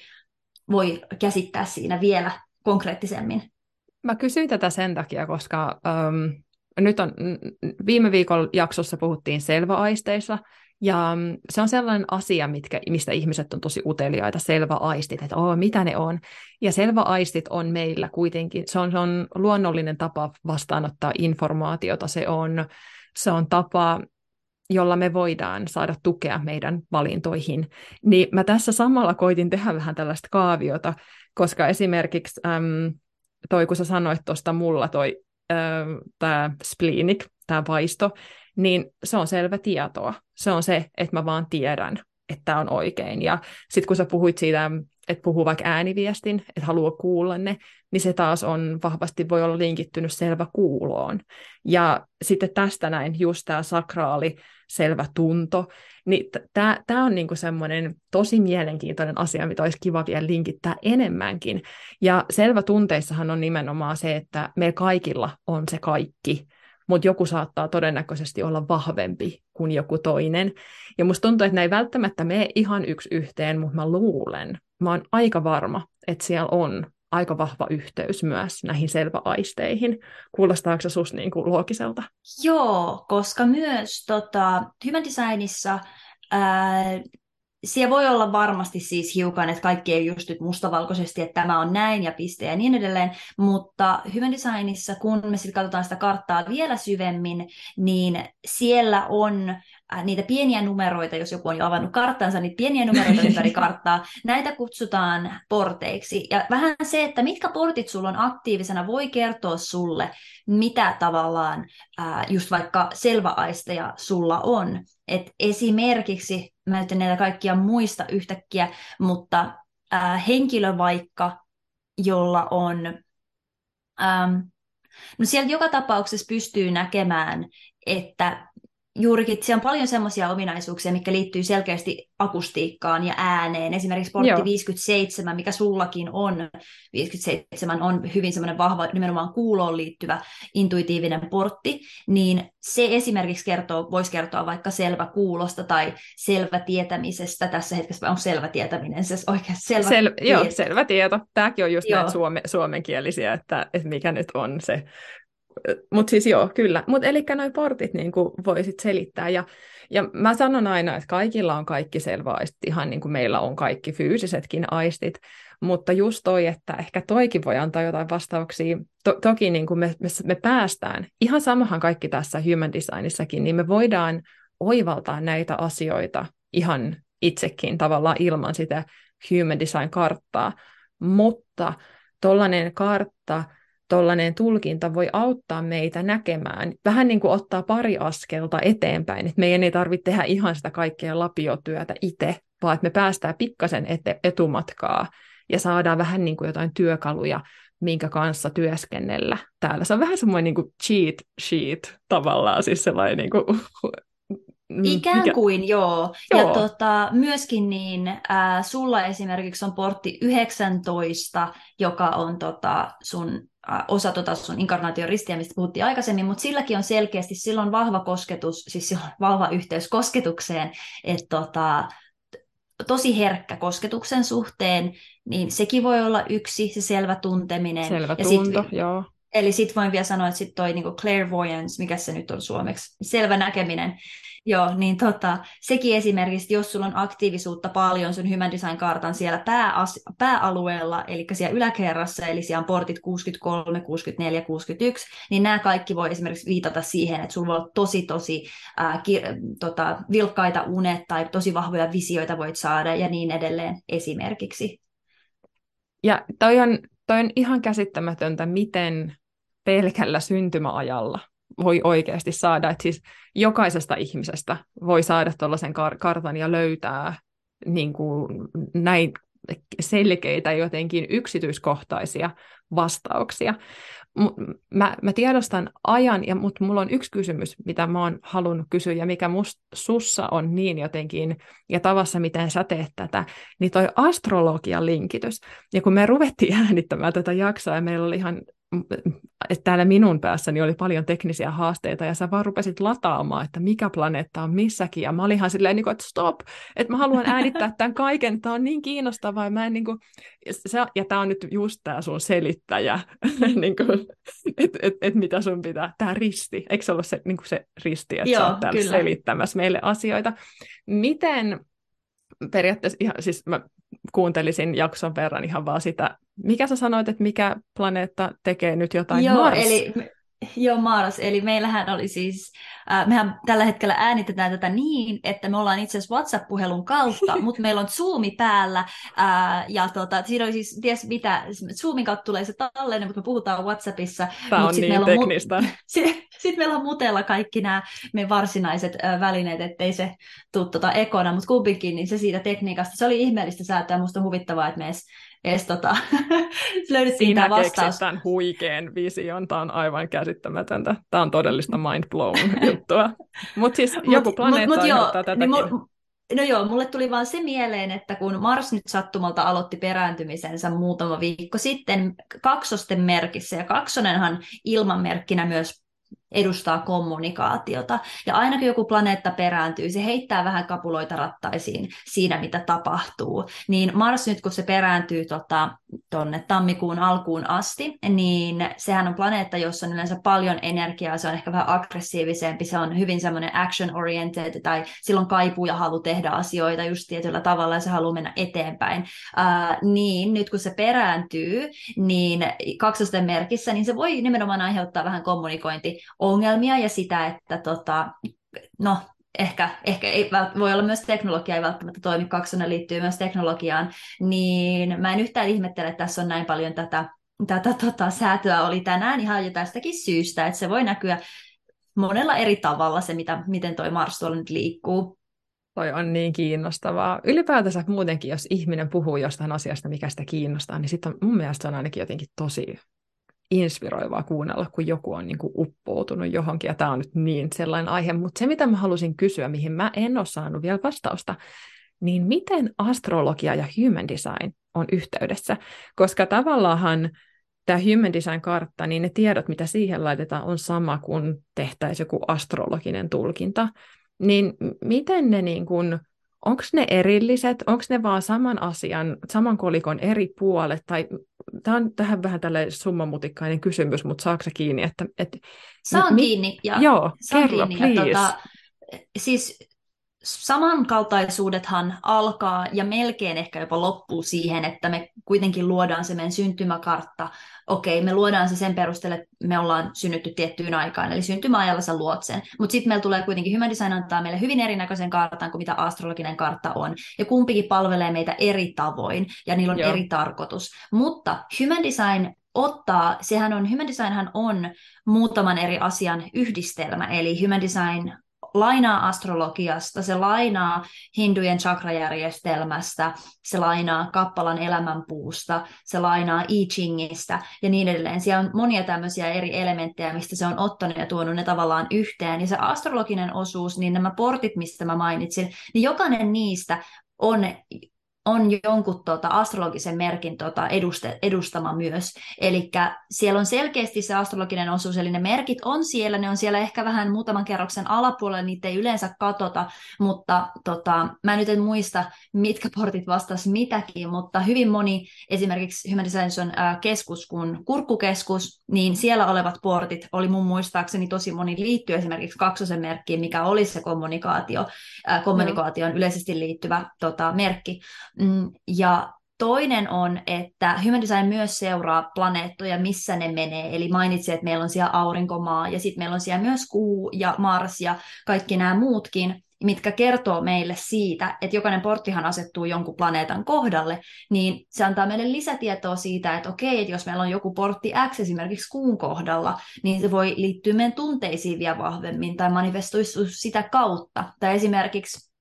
voi käsittää siinä vielä konkreettisemmin. Mä kysyin tätä sen takia, koska ähm, nyt on, viime viikon jaksossa puhuttiin selväaisteissa, ja se on sellainen asia, mitkä, mistä ihmiset on tosi uteliaita, selväaistit, että oh, mitä ne on. Ja selväaistit on meillä kuitenkin, se on, se on luonnollinen tapa vastaanottaa informaatiota, se on, se on tapa jolla me voidaan saada tukea meidän valintoihin. Niin mä tässä samalla koitin tehdä vähän tällaista kaaviota, koska esimerkiksi äm, toi, kun sä sanoit tuosta mulla toi tämä spleenik, tämä vaisto, niin se on selvä tietoa. Se on se, että mä vaan tiedän, että tämä on oikein. Ja sitten kun sä puhuit siitä, että puhuu vaikka ääniviestin, että haluaa kuulla ne, niin se taas on vahvasti voi olla linkittynyt selvä kuuloon. Ja sitten tästä näin just tämä sakraali selvä tunto, niin tämä on niinku semmoinen tosi mielenkiintoinen asia, mitä olisi kiva vielä linkittää enemmänkin. Ja selvä tunteissahan on nimenomaan se, että me kaikilla on se kaikki, mutta joku saattaa todennäköisesti olla vahvempi kuin joku toinen. Ja musta tuntuu, että ne ei välttämättä mene ihan yksi yhteen, mutta mä luulen, mä oon aika varma, että siellä on aika vahva yhteys myös näihin selväaisteihin. Kuulostaako se susta niin kuin loogiselta? Joo, koska myös tota, Human Designissa ää, siellä voi olla varmasti siis hiukan, että kaikki ei just nyt mustavalkoisesti, että tämä on näin ja piste ja niin edelleen, mutta Human Designissa, kun me sitten katsotaan sitä karttaa vielä syvemmin, niin siellä on Äh, niitä pieniä numeroita, jos joku on jo avannut karttansa, niin pieniä numeroita (laughs) ympäri karttaa, näitä kutsutaan porteiksi. Ja vähän se, että mitkä portit sulla on aktiivisena, voi kertoa sulle, mitä tavallaan ää, just vaikka selväaisteja sulla on. Et esimerkiksi, mä en näitä kaikkia muista yhtäkkiä, mutta ää, henkilö vaikka, jolla on... Ähm, no sieltä joka tapauksessa pystyy näkemään, että juurikin, siellä on paljon semmoisia ominaisuuksia, mikä liittyy selkeästi akustiikkaan ja ääneen. Esimerkiksi portti Joo. 57, mikä sullakin on, 57 on hyvin semmoinen vahva, nimenomaan kuuloon liittyvä intuitiivinen portti, niin se esimerkiksi kertoo, voisi kertoa vaikka selvä kuulosta tai selvä tietämisestä. Tässä hetkessä on selvä tietäminen, se oikein selvä Sel- tieto. Joo, selvä tieto. Tämäkin on just näitä suome- suomenkielisiä, että, että mikä nyt on se mutta siis joo, kyllä. Mutta eli noin portit niin voisit selittää. Ja, ja mä sanon aina, että kaikilla on kaikki selvä aisti, ihan niin kuin meillä on kaikki fyysisetkin aistit. Mutta just toi, että ehkä toikin voi antaa jotain vastauksia. To- toki niin kuin me, me, me päästään, ihan samahan kaikki tässä human designissakin, niin me voidaan oivaltaa näitä asioita ihan itsekin tavallaan ilman sitä human design-karttaa. Mutta tollainen kartta, tuollainen tulkinta voi auttaa meitä näkemään, vähän niin kuin ottaa pari askelta eteenpäin, että meidän ei tarvitse tehdä ihan sitä kaikkea lapiotyötä itse, vaan että me päästään pikkasen ete- etumatkaa ja saadaan vähän niin kuin jotain työkaluja, minkä kanssa työskennellä täällä. Se on vähän semmoinen niin kuin cheat sheet tavallaan, siis sellainen niin kuin Ikään mikä... kuin, joo. joo. Ja tota, myöskin niin, äh, sulla esimerkiksi on portti 19, joka on tota, sun äh, osa tota sun inkarnaation ristiä, mistä puhuttiin aikaisemmin, mutta silläkin on selkeästi silloin vahva kosketus, siis silloin vahva yhteys kosketukseen, että tota, tosi herkkä kosketuksen suhteen, niin sekin voi olla yksi, se selvä tunteminen. Selvä ja tunto, sit, joo. Eli sitten voin vielä sanoa, että sitten toi niinku clairvoyance, mikä se nyt on suomeksi, selvä näkeminen, Joo, niin tota, sekin esimerkiksi, jos sulla on aktiivisuutta paljon sun Human Design-kartan siellä pääas, pääalueella, eli siellä yläkerrassa, eli siellä on portit 63, 64, 61, niin nämä kaikki voi esimerkiksi viitata siihen, että sulla voi olla tosi, tosi ää, ki, tota, vilkkaita unet tai tosi vahvoja visioita voit saada ja niin edelleen esimerkiksi. Ja toi on, toi on ihan käsittämätöntä, miten pelkällä syntymäajalla voi oikeasti saada, että siis jokaisesta ihmisestä voi saada tuollaisen kar- kartan ja löytää niin kuin näin selkeitä jotenkin yksityiskohtaisia vastauksia. Mä, mä tiedostan ajan, ja, mutta mulla on yksi kysymys, mitä mä oon halunnut kysyä, ja mikä must, sussa on niin jotenkin, ja tavassa, miten sä teet tätä, niin toi astrologian linkitys. Ja kun me ruvettiin äänittämään tätä jaksoa, ja meillä oli ihan että täällä minun päässäni oli paljon teknisiä haasteita, ja sä vaan rupesit lataamaan, että mikä planeetta on missäkin, ja mä olin ihan silleen, niin kuin, että stop, että mä haluan äänittää (laughs) tämän kaiken, tämä on niin kiinnostavaa, ja, mä en, niin kuin, se, ja tämä on nyt just tämä sun selittäjä, (laughs) niin että et, et mitä sun pitää, tämä risti, eikö se ollut se, niin kuin se risti, että Joo, sä oot täällä kyllä. selittämässä meille asioita. Miten periaatteessa ihan, siis mä kuuntelisin jakson verran ihan vaan sitä, mikä sä sanoit, että mikä planeetta tekee nyt jotain Joo, Mars? eli Joo, Mars. Eli meillähän oli siis, äh, mehän tällä hetkellä äänitetään tätä niin, että me ollaan itse asiassa WhatsApp-puhelun kautta, (laughs) mutta meillä on Zoomi päällä, äh, ja tota, siinä oli siis, ties mitä, Zoomin kautta tulee se tallenne, mutta me puhutaan WhatsAppissa. Tämä on niin teknistä. On mu- (laughs) Sitten sit meillä on mutella kaikki nämä meidän varsinaiset äh, välineet, ettei se tule tota ekona, mutta kumpikin, niin se siitä tekniikasta, se oli ihmeellistä säätöä, musta on huvittavaa, että me edes edes tota, (laughs) löydettiin tämä vastaus. tämän huikean vision, tämä on aivan käsittämätöntä. Tämä on todellista mind blown (laughs) juttua. Mutta siis joku planeetta mut, mut joo, tätäkin. Niin mu- No joo, mulle tuli vaan se mieleen, että kun Mars nyt sattumalta aloitti perääntymisensä muutama viikko sitten kaksosten merkissä, ja kaksonenhan ilmanmerkkinä myös edustaa kommunikaatiota. Ja aina kun joku planeetta perääntyy, se heittää vähän kapuloita rattaisiin siinä, mitä tapahtuu. Niin Mars nyt, kun se perääntyy tota, tammikuun alkuun asti, niin sehän on planeetta, jossa on yleensä paljon energiaa, se on ehkä vähän aggressiivisempi, se on hyvin semmoinen action-oriented, tai silloin kaipuu ja halu tehdä asioita just tietyllä tavalla, ja se haluaa mennä eteenpäin. Uh, niin nyt kun se perääntyy, niin kaksosten merkissä, niin se voi nimenomaan aiheuttaa vähän kommunikointi ongelmia ja sitä, että tota, no, ehkä, ehkä ei, voi olla myös teknologia ei välttämättä toimi, kaksonen liittyy myös teknologiaan, niin mä en yhtään ihmettele, että tässä on näin paljon tätä, tätä tota, säätöä oli tänään ihan jo tästäkin syystä, että se voi näkyä monella eri tavalla se, mitä, miten toi Mars tuolla nyt liikkuu. Toi on niin kiinnostavaa. Ylipäätänsä muutenkin, jos ihminen puhuu jostain asiasta, mikä sitä kiinnostaa, niin sitten mun mielestä se on ainakin jotenkin tosi inspiroivaa kuunnella, kun joku on niin kuin uppoutunut johonkin, ja tämä on nyt niin sellainen aihe, mutta se mitä mä halusin kysyä, mihin mä en ole saanut vielä vastausta, niin miten astrologia ja human design on yhteydessä? Koska tavallaan tämä human design-kartta, niin ne tiedot, mitä siihen laitetaan, on sama kuin tehtäisiin joku astrologinen tulkinta. Niin miten ne niin kuin, onko ne erilliset, onko ne vaan saman asian, saman kolikon eri puolet, tai tämä on tähän vähän tälle summamutikkainen kysymys, mutta saako se kiinni? Että, että, Saan mi- kiinni. Ja, joo, kerro, kiinni, please. Ja, tota, siis samankaltaisuudethan alkaa ja melkein ehkä jopa loppuu siihen, että me kuitenkin luodaan se meidän syntymäkartta. Okei, me luodaan se sen perusteella, että me ollaan synnytty tiettyyn aikaan, eli syntymäajalla sä luot sen. Mutta sitten meillä tulee kuitenkin Human Design antaa meille hyvin erinäköisen kartan kuin mitä astrologinen kartta on. Ja kumpikin palvelee meitä eri tavoin, ja niillä on Joo. eri tarkoitus. Mutta Human Design ottaa, sehän on, Human Designhan on muutaman eri asian yhdistelmä, eli Human Design lainaa astrologiasta, se lainaa hindujen chakrajärjestelmästä, se lainaa kappalan elämänpuusta, se lainaa I Chingistä ja niin edelleen. Siellä on monia tämmöisiä eri elementtejä, mistä se on ottanut ja tuonut ne tavallaan yhteen. Ja se astrologinen osuus, niin nämä portit, mistä mä mainitsin, niin jokainen niistä on on jonkun tota, astrologisen merkin tota, eduste, edustama myös. Eli siellä on selkeästi se astrologinen osuus, eli ne merkit on siellä, ne on siellä ehkä vähän muutaman kerroksen alapuolella, niitä ei yleensä katota, mutta tota, mä nyt en muista, mitkä portit vastas mitäkin, mutta hyvin moni, esimerkiksi Human Design on keskus kun kurkkukeskus, niin siellä olevat portit oli mun muistaakseni tosi moni liittyy esimerkiksi kaksosen merkkiin, mikä oli se kommunikaatio, äh, kommunikaation no. yleisesti liittyvä tota, merkki. Mm, ja toinen on, että Human Design myös seuraa planeettoja, missä ne menee. Eli mainitsin, että meillä on siellä aurinkomaa ja sitten meillä on siellä myös kuu ja Mars ja kaikki nämä muutkin, mitkä kertoo meille siitä, että jokainen porttihan asettuu jonkun planeetan kohdalle, niin se antaa meille lisätietoa siitä, että okei, että jos meillä on joku portti X esimerkiksi kuun kohdalla, niin se voi liittyä meidän tunteisiin vielä vahvemmin tai manifestoisu sitä kautta. Tai esimerkiksi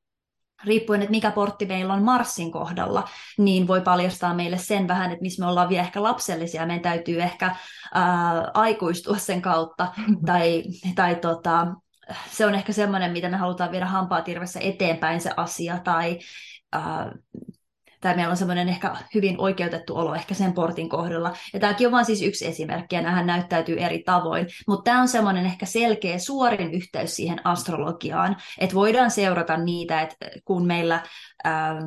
riippuen, että mikä portti meillä on Marsin kohdalla, niin voi paljastaa meille sen vähän, että missä me ollaan vielä ehkä lapsellisia, meidän täytyy ehkä ää, aikuistua sen kautta, (laughs) tai, tai tota, se on ehkä semmoinen, mitä me halutaan viedä hampaa tirvessä eteenpäin se asia, tai ää, tai meillä on semmoinen ehkä hyvin oikeutettu olo ehkä sen portin kohdalla. Ja tämäkin on vain siis yksi esimerkki, ja nämähän näyttäytyy eri tavoin. Mutta tämä on semmoinen ehkä selkeä suorin yhteys siihen astrologiaan, että voidaan seurata niitä, että kun meillä... Ähm,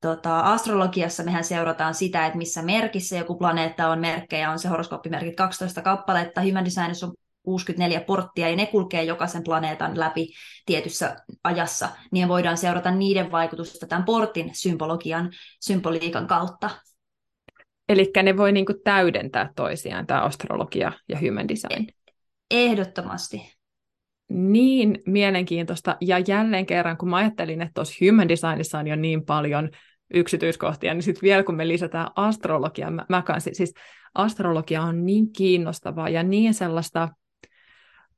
tota, astrologiassa mehän seurataan sitä, että missä merkissä joku planeetta on merkkejä, on se horoskooppimerkit 12 kappaletta, Human Designissa on 64 porttia, ja ne kulkee jokaisen planeetan läpi tietyssä ajassa, niin voidaan seurata niiden vaikutusta tämän portin symbologian, symboliikan kautta. Eli ne voi niinku täydentää toisiaan, tämä astrologia ja human design. Ehdottomasti. Niin mielenkiintoista. Ja jälleen kerran, kun mä ajattelin, että tuossa human designissa on jo niin paljon yksityiskohtia, niin sitten vielä kun me lisätään astrologiaa, mä, mä kanssa, siis astrologia on niin kiinnostavaa ja niin sellaista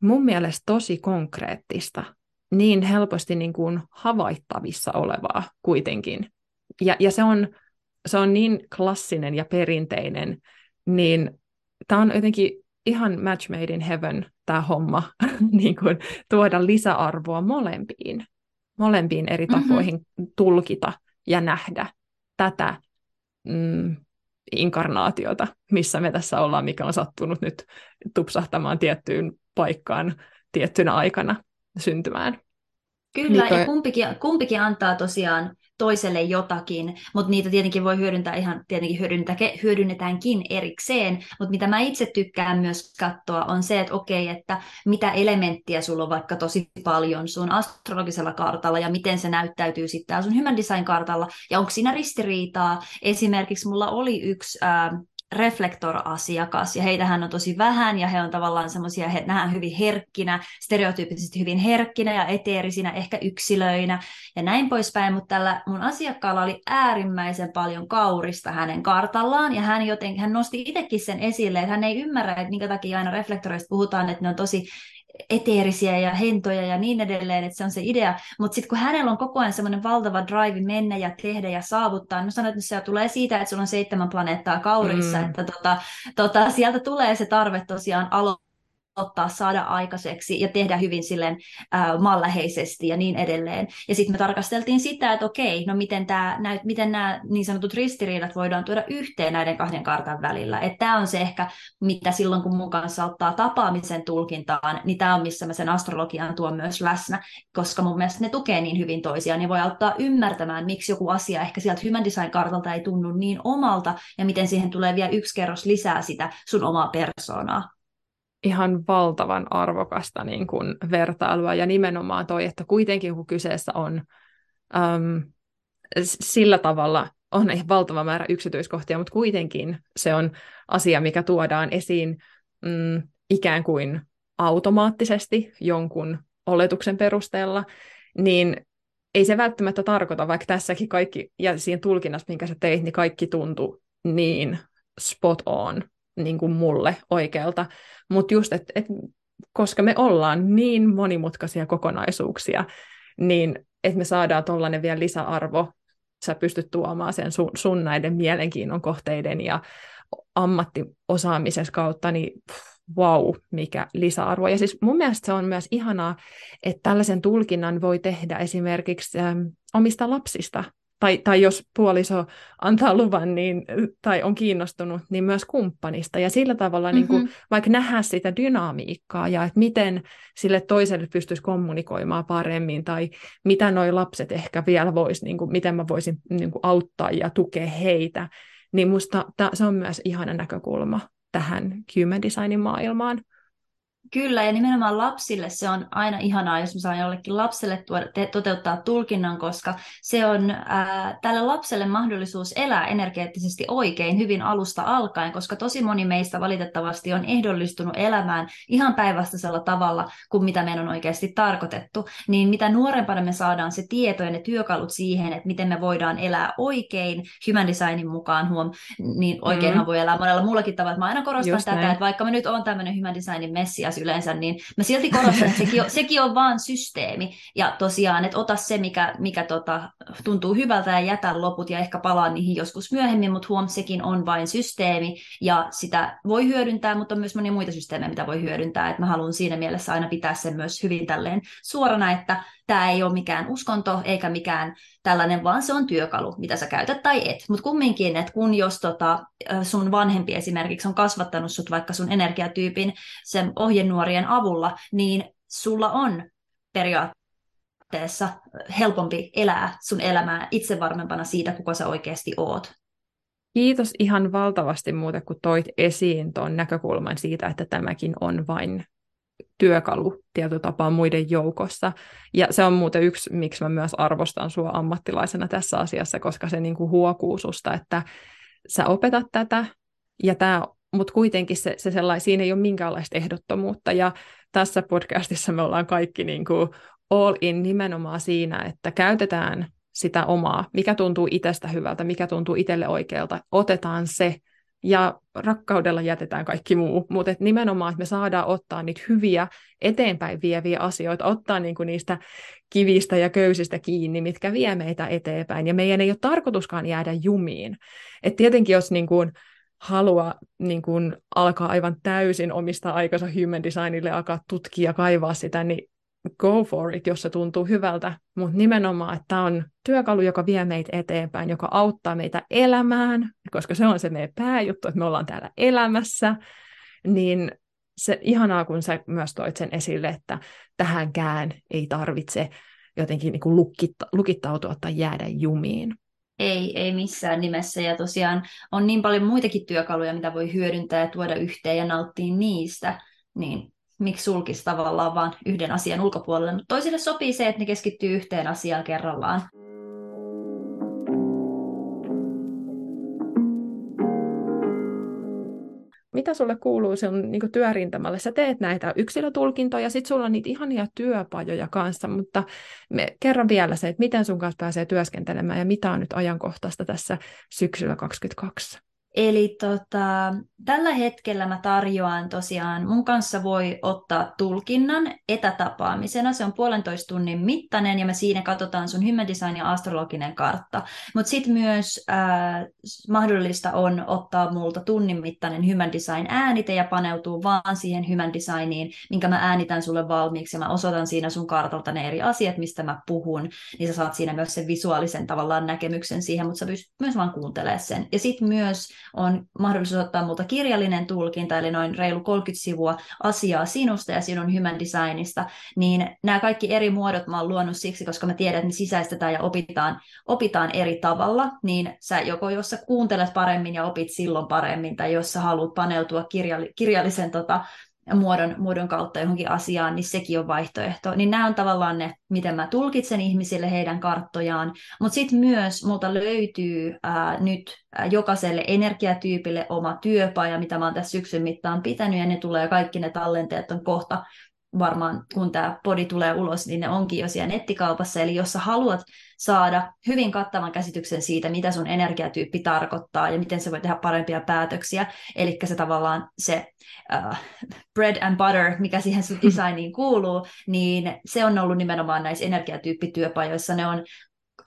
mun mielestä tosi konkreettista, niin helposti niin kuin havaittavissa olevaa kuitenkin. Ja, ja se, on, se on niin klassinen ja perinteinen, niin tämä on jotenkin ihan match made in heaven tämä homma, (laughs) niin kuin tuoda lisäarvoa molempiin, molempiin eri mm-hmm. tapoihin mm-hmm. tulkita ja nähdä tätä mm, inkarnaatiota, missä me tässä ollaan, mikä on sattunut nyt tupsahtamaan tiettyyn paikkaan tiettynä aikana syntymään. Kyllä, niin toi... ja kumpikin, kumpikin antaa tosiaan toiselle jotakin, mutta niitä tietenkin voi hyödyntää ihan, tietenkin hyödynnetäänkin erikseen, mutta mitä mä itse tykkään myös katsoa on se, että okei, että mitä elementtiä sulla on vaikka tosi paljon sun astrologisella kartalla ja miten se näyttäytyy sitten sun Human Design-kartalla ja onko siinä ristiriitaa. Esimerkiksi mulla oli yksi äh, reflektor-asiakas, ja heitähän on tosi vähän, ja he on tavallaan semmoisia, he nähdään hyvin herkkinä, stereotyyppisesti hyvin herkkinä ja eteerisinä, ehkä yksilöinä, ja näin poispäin, mutta tällä mun asiakkaalla oli äärimmäisen paljon kaurista hänen kartallaan, ja hän jotenkin, hän nosti itsekin sen esille, että hän ei ymmärrä, että minkä takia aina reflektoreista puhutaan, että ne on tosi eteerisiä ja hentoja ja niin edelleen, että se on se idea. Mutta sitten kun hänellä on koko ajan semmoinen valtava drive mennä ja tehdä ja saavuttaa, niin sanoin, että se tulee siitä, että sulla on seitsemän planeettaa kaurissa, mm. että tota, tota, sieltä tulee se tarve tosiaan aloittaa ottaa, saada aikaiseksi ja tehdä hyvin silleen äh, malläheisesti ja niin edelleen. Ja sitten me tarkasteltiin sitä, että okei, no miten, tää, näyt, miten nämä niin sanotut ristiriidat voidaan tuoda yhteen näiden kahden kartan välillä. Että tämä on se ehkä, mitä silloin kun mun kanssa ottaa tapaamisen tulkintaan, niin tämä on missä mä sen astrologian tuon myös läsnä, koska mun mielestä ne tukee niin hyvin toisiaan, niin voi auttaa ymmärtämään, miksi joku asia ehkä sieltä Human Design-kartalta ei tunnu niin omalta, ja miten siihen tulee vielä yksi kerros lisää sitä sun omaa persoonaa ihan valtavan arvokasta niin kuin vertailua. Ja nimenomaan toi, että kuitenkin kun kyseessä on äm, sillä tavalla, on ihan valtava määrä yksityiskohtia, mutta kuitenkin se on asia, mikä tuodaan esiin mm, ikään kuin automaattisesti jonkun oletuksen perusteella, niin ei se välttämättä tarkoita, vaikka tässäkin kaikki, ja siinä tulkinnassa, minkä sä teit, niin kaikki tuntui niin spot on niin kuin mulle oikealta. Mutta just, että et, koska me ollaan niin monimutkaisia kokonaisuuksia, niin että me saadaan tuollainen vielä lisäarvo, sä pystyt tuomaan sen sun, sun näiden mielenkiinnon kohteiden ja ammattiosaamisen kautta, niin wow, mikä lisäarvo. Ja siis mun mielestä se on myös ihanaa, että tällaisen tulkinnan voi tehdä esimerkiksi omista lapsista tai, tai jos puoliso antaa luvan niin, tai on kiinnostunut, niin myös kumppanista. Ja sillä tavalla mm-hmm. niin kuin, mm-hmm. vaikka nähdä sitä dynamiikkaa ja että miten sille toiselle pystyisi kommunikoimaan paremmin tai mitä noi lapset ehkä vielä vois, niin kuin, miten mä voisin niin kuin, auttaa ja tukea heitä, niin musta ta, se on myös ihana näkökulma tähän human designin maailmaan. Kyllä, ja nimenomaan lapsille se on aina ihanaa, jos mä saan jollekin lapselle tuoda, te, toteuttaa tulkinnan, koska se on ää, tälle lapselle mahdollisuus elää energeettisesti oikein hyvin alusta alkaen, koska tosi moni meistä valitettavasti on ehdollistunut elämään ihan päinvastaisella tavalla kuin mitä meidän on oikeasti tarkoitettu. Niin mitä nuorempana me saadaan se tieto ja ne työkalut siihen, että miten me voidaan elää oikein human designin mukaan, huom, niin oikeinhan mm. voi elää monella muullakin tavalla. Mä aina korostan Just tätä, näin. että vaikka mä nyt on tämmöinen human designin messias, yleensä, niin mä silti korostan, että sekin on, (laughs) sekin on vaan systeemi. Ja tosiaan, että ota se, mikä, mikä tota, tuntuu hyvältä ja jätä loput ja ehkä palaa niihin joskus myöhemmin, mutta huom, sekin on vain systeemi ja sitä voi hyödyntää, mutta on myös monia muita systeemejä, mitä voi hyödyntää. Että mä haluan siinä mielessä aina pitää sen myös hyvin tälleen suorana, että tämä ei ole mikään uskonto eikä mikään tällainen, vaan se on työkalu, mitä sä käytät tai et. Mutta kumminkin, että kun jos tota, sun vanhempi esimerkiksi on kasvattanut sut vaikka sun energiatyypin sen ohjenuorien avulla, niin sulla on periaatteessa helpompi elää sun elämää itse varmempana siitä, kuka sä oikeasti oot. Kiitos ihan valtavasti muuta, kun toit esiin tuon näkökulman siitä, että tämäkin on vain työkalu tietyllä tapaa muiden joukossa. Ja se on muuten yksi, miksi mä myös arvostan sua ammattilaisena tässä asiassa, koska se niin kuin huokuu susta, että sä opetat tätä, ja tämä, mutta kuitenkin se, se sellainen, siinä ei ole minkäänlaista ehdottomuutta. Ja tässä podcastissa me ollaan kaikki niin kuin all in nimenomaan siinä, että käytetään sitä omaa, mikä tuntuu itsestä hyvältä, mikä tuntuu itselle oikealta, otetaan se ja rakkaudella jätetään kaikki muu, mutta nimenomaan, että me saadaan ottaa niitä hyviä eteenpäin vieviä asioita, ottaa niinku niistä kivistä ja köysistä kiinni, mitkä vie meitä eteenpäin, ja meidän ei ole tarkoituskaan jäädä jumiin. Et tietenkin jos niinku halua niin kuin alkaa aivan täysin omista aikansa human designille alkaa tutkia ja kaivaa sitä, niin go for it, jos se tuntuu hyvältä, mutta nimenomaan, että tämä on työkalu, joka vie meitä eteenpäin, joka auttaa meitä elämään, koska se on se meidän pääjuttu, että me ollaan täällä elämässä, niin se ihanaa, kun sä myös toit sen esille, että tähänkään ei tarvitse jotenkin niin kuin lukitta, lukittautua tai jäädä jumiin. Ei, ei missään nimessä. Ja tosiaan on niin paljon muitakin työkaluja, mitä voi hyödyntää ja tuoda yhteen ja nauttia niistä. Niin miksi sulkisi tavallaan vain yhden asian ulkopuolelle, mutta toisille sopii se, että ne keskittyy yhteen asiaan kerrallaan. Mitä sulle kuuluu sun niin työrintamalle? Sä teet näitä yksilötulkintoja, sitten sulla on niitä ihania työpajoja kanssa, mutta me kerran vielä se, että miten sun kanssa pääsee työskentelemään ja mitä on nyt ajankohtaista tässä syksyllä 2022? Eli tota, tällä hetkellä mä tarjoan tosiaan, mun kanssa voi ottaa tulkinnan etätapaamisena. Se on puolentoista tunnin mittainen ja me siinä katsotaan sun human design ja astrologinen kartta. Mutta sitten myös äh, mahdollista on ottaa multa tunnin mittainen human design äänite ja paneutuu vaan siihen human designiin, minkä mä äänitän sulle valmiiksi ja mä osoitan siinä sun kartalta ne eri asiat, mistä mä puhun, niin sä saat siinä myös sen visuaalisen tavallaan näkemyksen siihen, mutta sä pystyt myös vaan kuuntelemaan sen. Ja sitten myös on mahdollisuus ottaa multa kirjallinen tulkinta, eli noin reilu 30 sivua asiaa sinusta ja sinun human designista, niin nämä kaikki eri muodot mä oon luonut siksi, koska mä tiedän, että ne sisäistetään ja opitaan, opitaan eri tavalla, niin sä joko jos sä kuuntelet paremmin ja opit silloin paremmin, tai jos sä haluat paneutua kirjalli, kirjallisen tota, muodon, muodon kautta johonkin asiaan, niin sekin on vaihtoehto. Niin nämä on tavallaan ne, miten mä tulkitsen ihmisille heidän karttojaan. Mutta sitten myös multa löytyy ää, nyt jokaiselle energiatyypille oma työpaja, mitä mä oon tässä syksyn mittaan pitänyt, ja ne tulee kaikki ne tallenteet on kohta varmaan kun tämä podi tulee ulos, niin ne onkin jo siellä nettikaupassa. Eli jos sä haluat saada hyvin kattavan käsityksen siitä, mitä sun energiatyyppi tarkoittaa ja miten se voi tehdä parempia päätöksiä, eli se tavallaan se uh, bread and butter, mikä siihen sun (laughs) designiin kuuluu, niin se on ollut nimenomaan näissä energiatyyppityöpajoissa. Ne on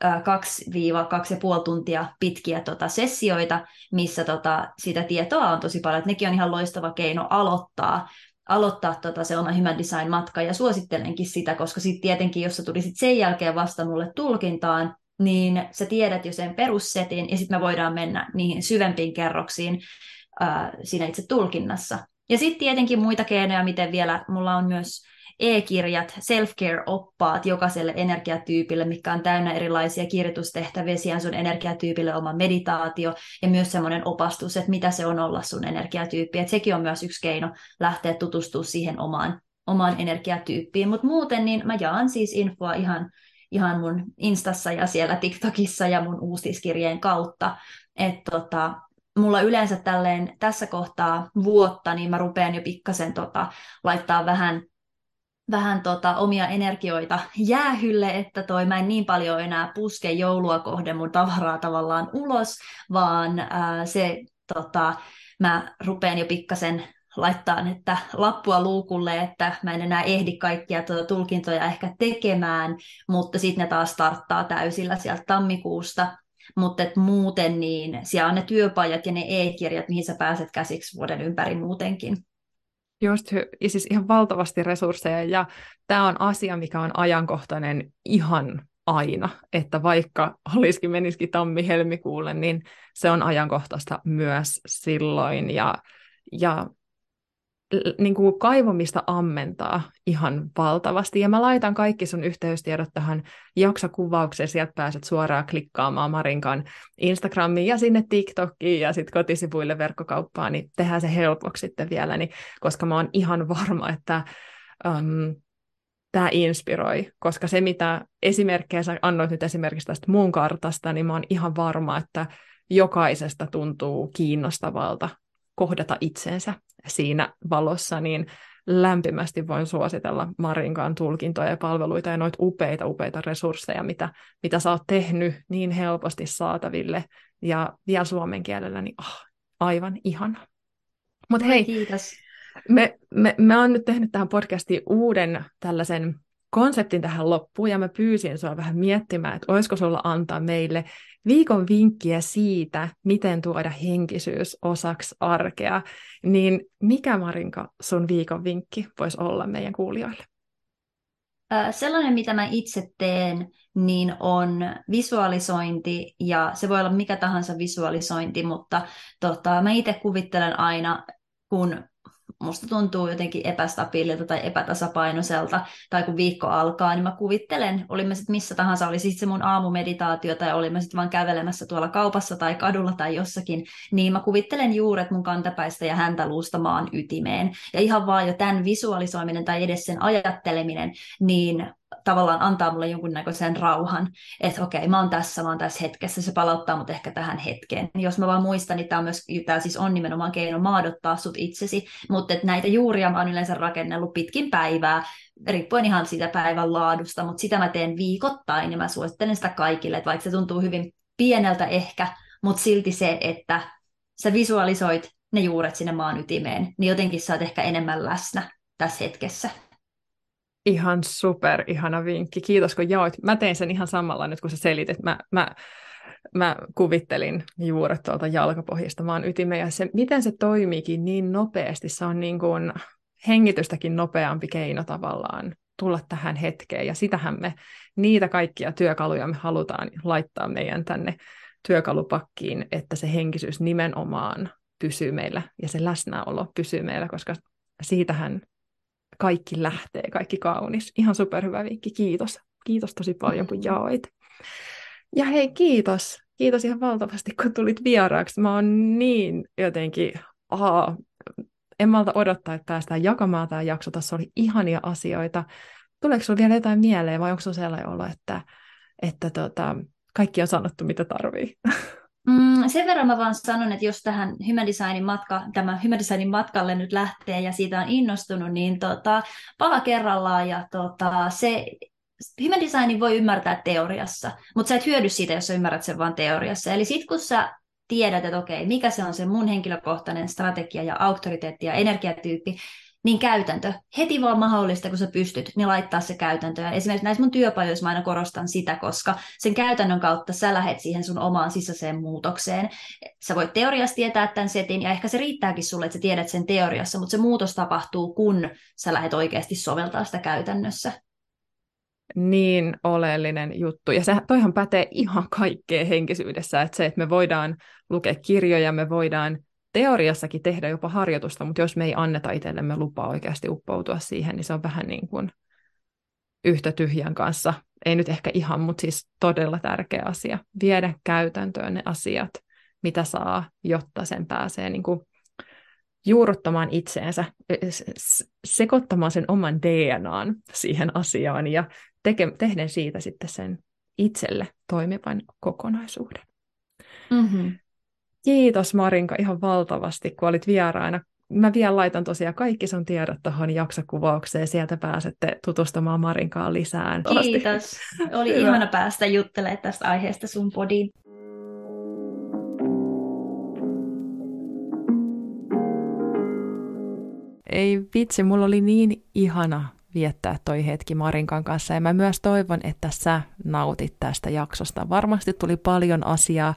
2-2,5 tuntia pitkiä tota, sessioita, missä tota, sitä tietoa on tosi paljon. Et nekin on ihan loistava keino aloittaa aloittaa tota se oma Human Design-matka, ja suosittelenkin sitä, koska sitten tietenkin, jos sä tulisit sen jälkeen vasta mulle tulkintaan, niin sä tiedät jo sen perussetin, ja sitten me voidaan mennä niihin syvempiin kerroksiin äh, siinä itse tulkinnassa. Ja sitten tietenkin muita keinoja, miten vielä, mulla on myös e-kirjat, self-care-oppaat jokaiselle energiatyypille, mikä on täynnä erilaisia kirjoitustehtäviä, siihen sun energiatyypille oma meditaatio ja myös semmoinen opastus, että mitä se on olla sun energiatyyppi. Et sekin on myös yksi keino lähteä tutustumaan siihen omaan, omaan energiatyyppiin. Mutta muuten niin mä jaan siis infoa ihan, ihan mun Instassa ja siellä TikTokissa ja mun uustiskirjeen kautta. Että tota, mulla yleensä tälleen tässä kohtaa vuotta, niin mä rupean jo pikkasen tota, laittaa vähän vähän tota, omia energioita jäähylle, että toi mä en niin paljon enää puske joulua kohden mun tavaraa tavallaan ulos, vaan ää, se tota, mä rupean jo pikkasen laittaa että lappua luukulle, että mä en enää ehdi kaikkia tuota tulkintoja ehkä tekemään, mutta sitten ne taas starttaa täysillä sieltä tammikuusta. Mutta muuten niin siellä on ne työpajat ja ne e-kirjat, mihin sä pääset käsiksi vuoden ympäri muutenkin. Just, ja siis ihan valtavasti resursseja, ja tämä on asia, mikä on ajankohtainen ihan aina, että vaikka olisikin menisikin tammi-helmikuulle, niin se on ajankohtaista myös silloin, ja, ja niin kuin kaivomista ammentaa ihan valtavasti. Ja mä laitan kaikki sun yhteystiedot tähän jaksokuvaukseen, sieltä pääset suoraan klikkaamaan Marinkan Instagramiin ja sinne TikTokiin ja sitten kotisivuille verkkokauppaan, niin tehdään se helpoksi sitten vielä, niin, koska mä oon ihan varma, että um, tämä inspiroi, koska se mitä esimerkkejä sä annoit nyt esimerkiksi tästä mun kartasta, niin mä oon ihan varma, että jokaisesta tuntuu kiinnostavalta kohdata itsensä siinä valossa, niin lämpimästi voin suositella Marinkaan tulkintoja ja palveluita ja noita upeita, upeita resursseja, mitä, mitä sä oot tehnyt niin helposti saataville ja vielä suomen kielellä, niin oh, aivan ihana. Mutta hei, Kiitos. Me, me, me on nyt tehnyt tähän podcastiin uuden tällaisen konseptin tähän loppuun, ja mä pyysin sua vähän miettimään, että olisiko sulla antaa meille viikon vinkkiä siitä, miten tuoda henkisyys osaksi arkea, niin mikä Marinka sun viikon vinkki voisi olla meidän kuulijoille? Sellainen, mitä mä itse teen, niin on visualisointi, ja se voi olla mikä tahansa visualisointi, mutta tota, mä itse kuvittelen aina, kun musta tuntuu jotenkin epästabiililta tai epätasapainoiselta, tai kun viikko alkaa, niin mä kuvittelen, olimme sitten missä tahansa, oli sitten se mun aamumeditaatio, tai olimme sitten vaan kävelemässä tuolla kaupassa tai kadulla tai jossakin, niin mä kuvittelen juuret mun kantapäistä ja häntä luusta maan ytimeen. Ja ihan vaan jo tämän visualisoiminen tai edes sen ajatteleminen, niin tavallaan antaa mulle jonkunnäköisen rauhan, että okei, mä oon tässä, mä oon tässä hetkessä, se palauttaa mut ehkä tähän hetkeen. Jos mä vaan muistan, niin tämä myös, tää siis on nimenomaan keino maadottaa sut itsesi, mutta että näitä juuria mä oon yleensä rakennellut pitkin päivää, riippuen ihan siitä päivän laadusta, mutta sitä mä teen viikoittain ja mä suosittelen sitä kaikille, että vaikka se tuntuu hyvin pieneltä ehkä, mutta silti se, että sä visualisoit ne juuret sinne maan ytimeen, niin jotenkin sä oot ehkä enemmän läsnä tässä hetkessä. Ihan super ihana vinkki. Kiitos kun jaoit. Mä tein sen ihan samalla nyt kun sä selitit. Mä, mä, mä kuvittelin juuret tuolta jalkapohjista maan ytimeen ja se, miten se toimiikin niin nopeasti. Se on niin kuin hengitystäkin nopeampi keino tavallaan tulla tähän hetkeen ja sitähän me, niitä kaikkia työkaluja me halutaan laittaa meidän tänne työkalupakkiin, että se henkisyys nimenomaan pysyy meillä ja se läsnäolo pysyy meillä, koska siitähän kaikki lähtee, kaikki kaunis. Ihan superhyvä vinkki, kiitos. Kiitos tosi paljon, kun jaoit. Ja hei, kiitos. Kiitos ihan valtavasti, kun tulit vieraaksi. Mä oon niin jotenkin, aha, en malta odottaa, että päästään jakamaan tämä jakso. Tässä oli ihania asioita. Tuleeko sinulla vielä jotain mieleen vai onko sinulla sellainen olo, että, että tota, kaikki on sanottu, mitä tarvii? (laughs) Mm, sen verran mä vaan sanon, että jos tähän Human Designin, matka, tämä Human Designin matkalle nyt lähtee ja siitä on innostunut, niin tota, pala kerrallaan ja tota, se Human Designin voi ymmärtää teoriassa, mutta sä et hyödy siitä, jos sä ymmärrät sen vain teoriassa. Eli sit kun sä tiedät, että okei, mikä se on se mun henkilökohtainen strategia ja auktoriteetti ja energiatyyppi, niin käytäntö. Heti vaan mahdollista, kun sä pystyt, niin laittaa se käytäntö. Ja esimerkiksi näissä mun työpajoissa mä aina korostan sitä, koska sen käytännön kautta sä lähet siihen sun omaan sisäiseen muutokseen. Sä voit teoriassa tietää tämän setin, ja ehkä se riittääkin sulle, että sä tiedät sen teoriassa, mutta se muutos tapahtuu, kun sä lähet oikeasti soveltaa sitä käytännössä. Niin oleellinen juttu. Ja se, toihan pätee ihan kaikkeen henkisyydessä, että se, että me voidaan lukea kirjoja, me voidaan teoriassakin tehdä jopa harjoitusta, mutta jos me ei anneta itsellemme lupaa oikeasti uppoutua siihen, niin se on vähän niin kuin yhtä tyhjän kanssa. Ei nyt ehkä ihan, mutta siis todella tärkeä asia. Viedä käytäntöön ne asiat, mitä saa, jotta sen pääsee niin kuin juuruttamaan itseensä, sekoittamaan sen oman DNAn siihen asiaan ja teke, tehden siitä sitten sen itselle toimivan kokonaisuuden. Mm-hmm. Kiitos Marinka ihan valtavasti, kun olit vieraana. Mä vielä laitan tosiaan kaikki sun tiedot tuohon jaksokuvaukseen, sieltä pääsette tutustumaan Marinkaan lisään. Kiitos. Oli Hyvä. ihana päästä juttelemaan tästä aiheesta sun podiin. Ei vitsi, mulla oli niin ihana viettää toi hetki Marinkan kanssa. Ja mä myös toivon, että sä nautit tästä jaksosta. Varmasti tuli paljon asiaa,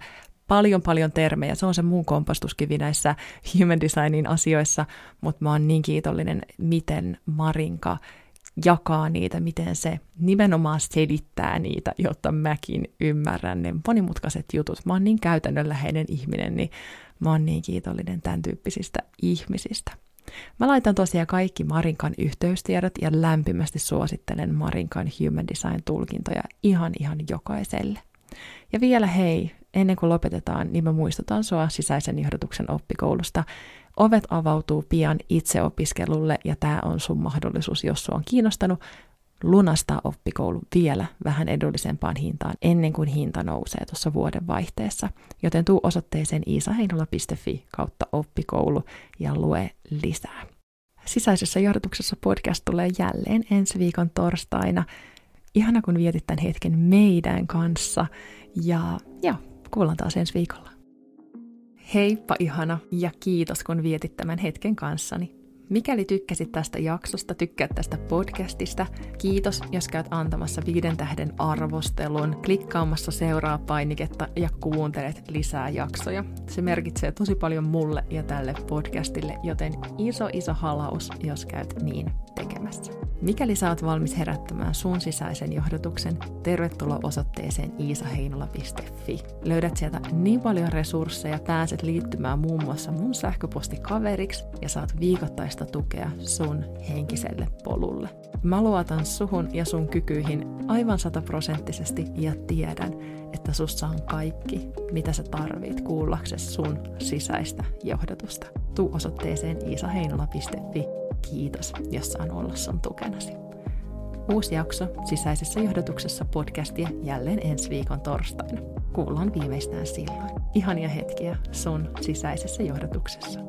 paljon paljon termejä. Se on se mun kompastuskivi näissä human designin asioissa, mutta mä oon niin kiitollinen, miten Marinka jakaa niitä, miten se nimenomaan selittää niitä, jotta mäkin ymmärrän ne monimutkaiset jutut. Mä oon niin käytännönläheinen ihminen, niin mä oon niin kiitollinen tämän tyyppisistä ihmisistä. Mä laitan tosiaan kaikki Marinkan yhteystiedot ja lämpimästi suosittelen Marinkan Human Design-tulkintoja ihan ihan jokaiselle. Ja vielä hei, ennen kuin lopetetaan, niin mä muistutan sua sisäisen johdatuksen oppikoulusta. Ovet avautuu pian itseopiskelulle ja tämä on sun mahdollisuus, jos sua on kiinnostanut, lunastaa oppikoulu vielä vähän edullisempaan hintaan ennen kuin hinta nousee tuossa vuoden vaihteessa. Joten tuu osoitteeseen iisaheinola.fi kautta oppikoulu ja lue lisää. Sisäisessä johdotuksessa podcast tulee jälleen ensi viikon torstaina. Ihana kun vietit tämän hetken meidän kanssa ja, ja kuullaan taas ensi viikolla. Heippa ihana ja kiitos kun vietit tämän hetken kanssani. Mikäli tykkäsit tästä jaksosta, tykkäät tästä podcastista, kiitos, jos käyt antamassa viiden tähden arvostelun, klikkaamassa seuraa painiketta ja kuuntelet lisää jaksoja. Se merkitsee tosi paljon mulle ja tälle podcastille, joten iso iso halaus, jos käyt niin tekemässä. Mikäli oot valmis herättämään sun sisäisen johdotuksen, tervetuloa osoitteeseen iisaheinola.fi. Löydät sieltä niin paljon resursseja, pääset liittymään muun muassa mun sähköpostikaveriksi ja saat viikoittaista tukea sun henkiselle polulle. Mä luotan suhun ja sun kykyihin aivan sataprosenttisesti ja tiedän, että sussa on kaikki, mitä sä tarvit kuullaksesi sun sisäistä johdotusta. Tuu osoitteeseen iisaheinola.fi Kiitos, jos saan olla sun tukenasi. Uusi jakso sisäisessä johdotuksessa podcastia jälleen ensi viikon torstaina. Kuullaan viimeistään silloin. Ihania hetkiä sun sisäisessä johdotuksessa.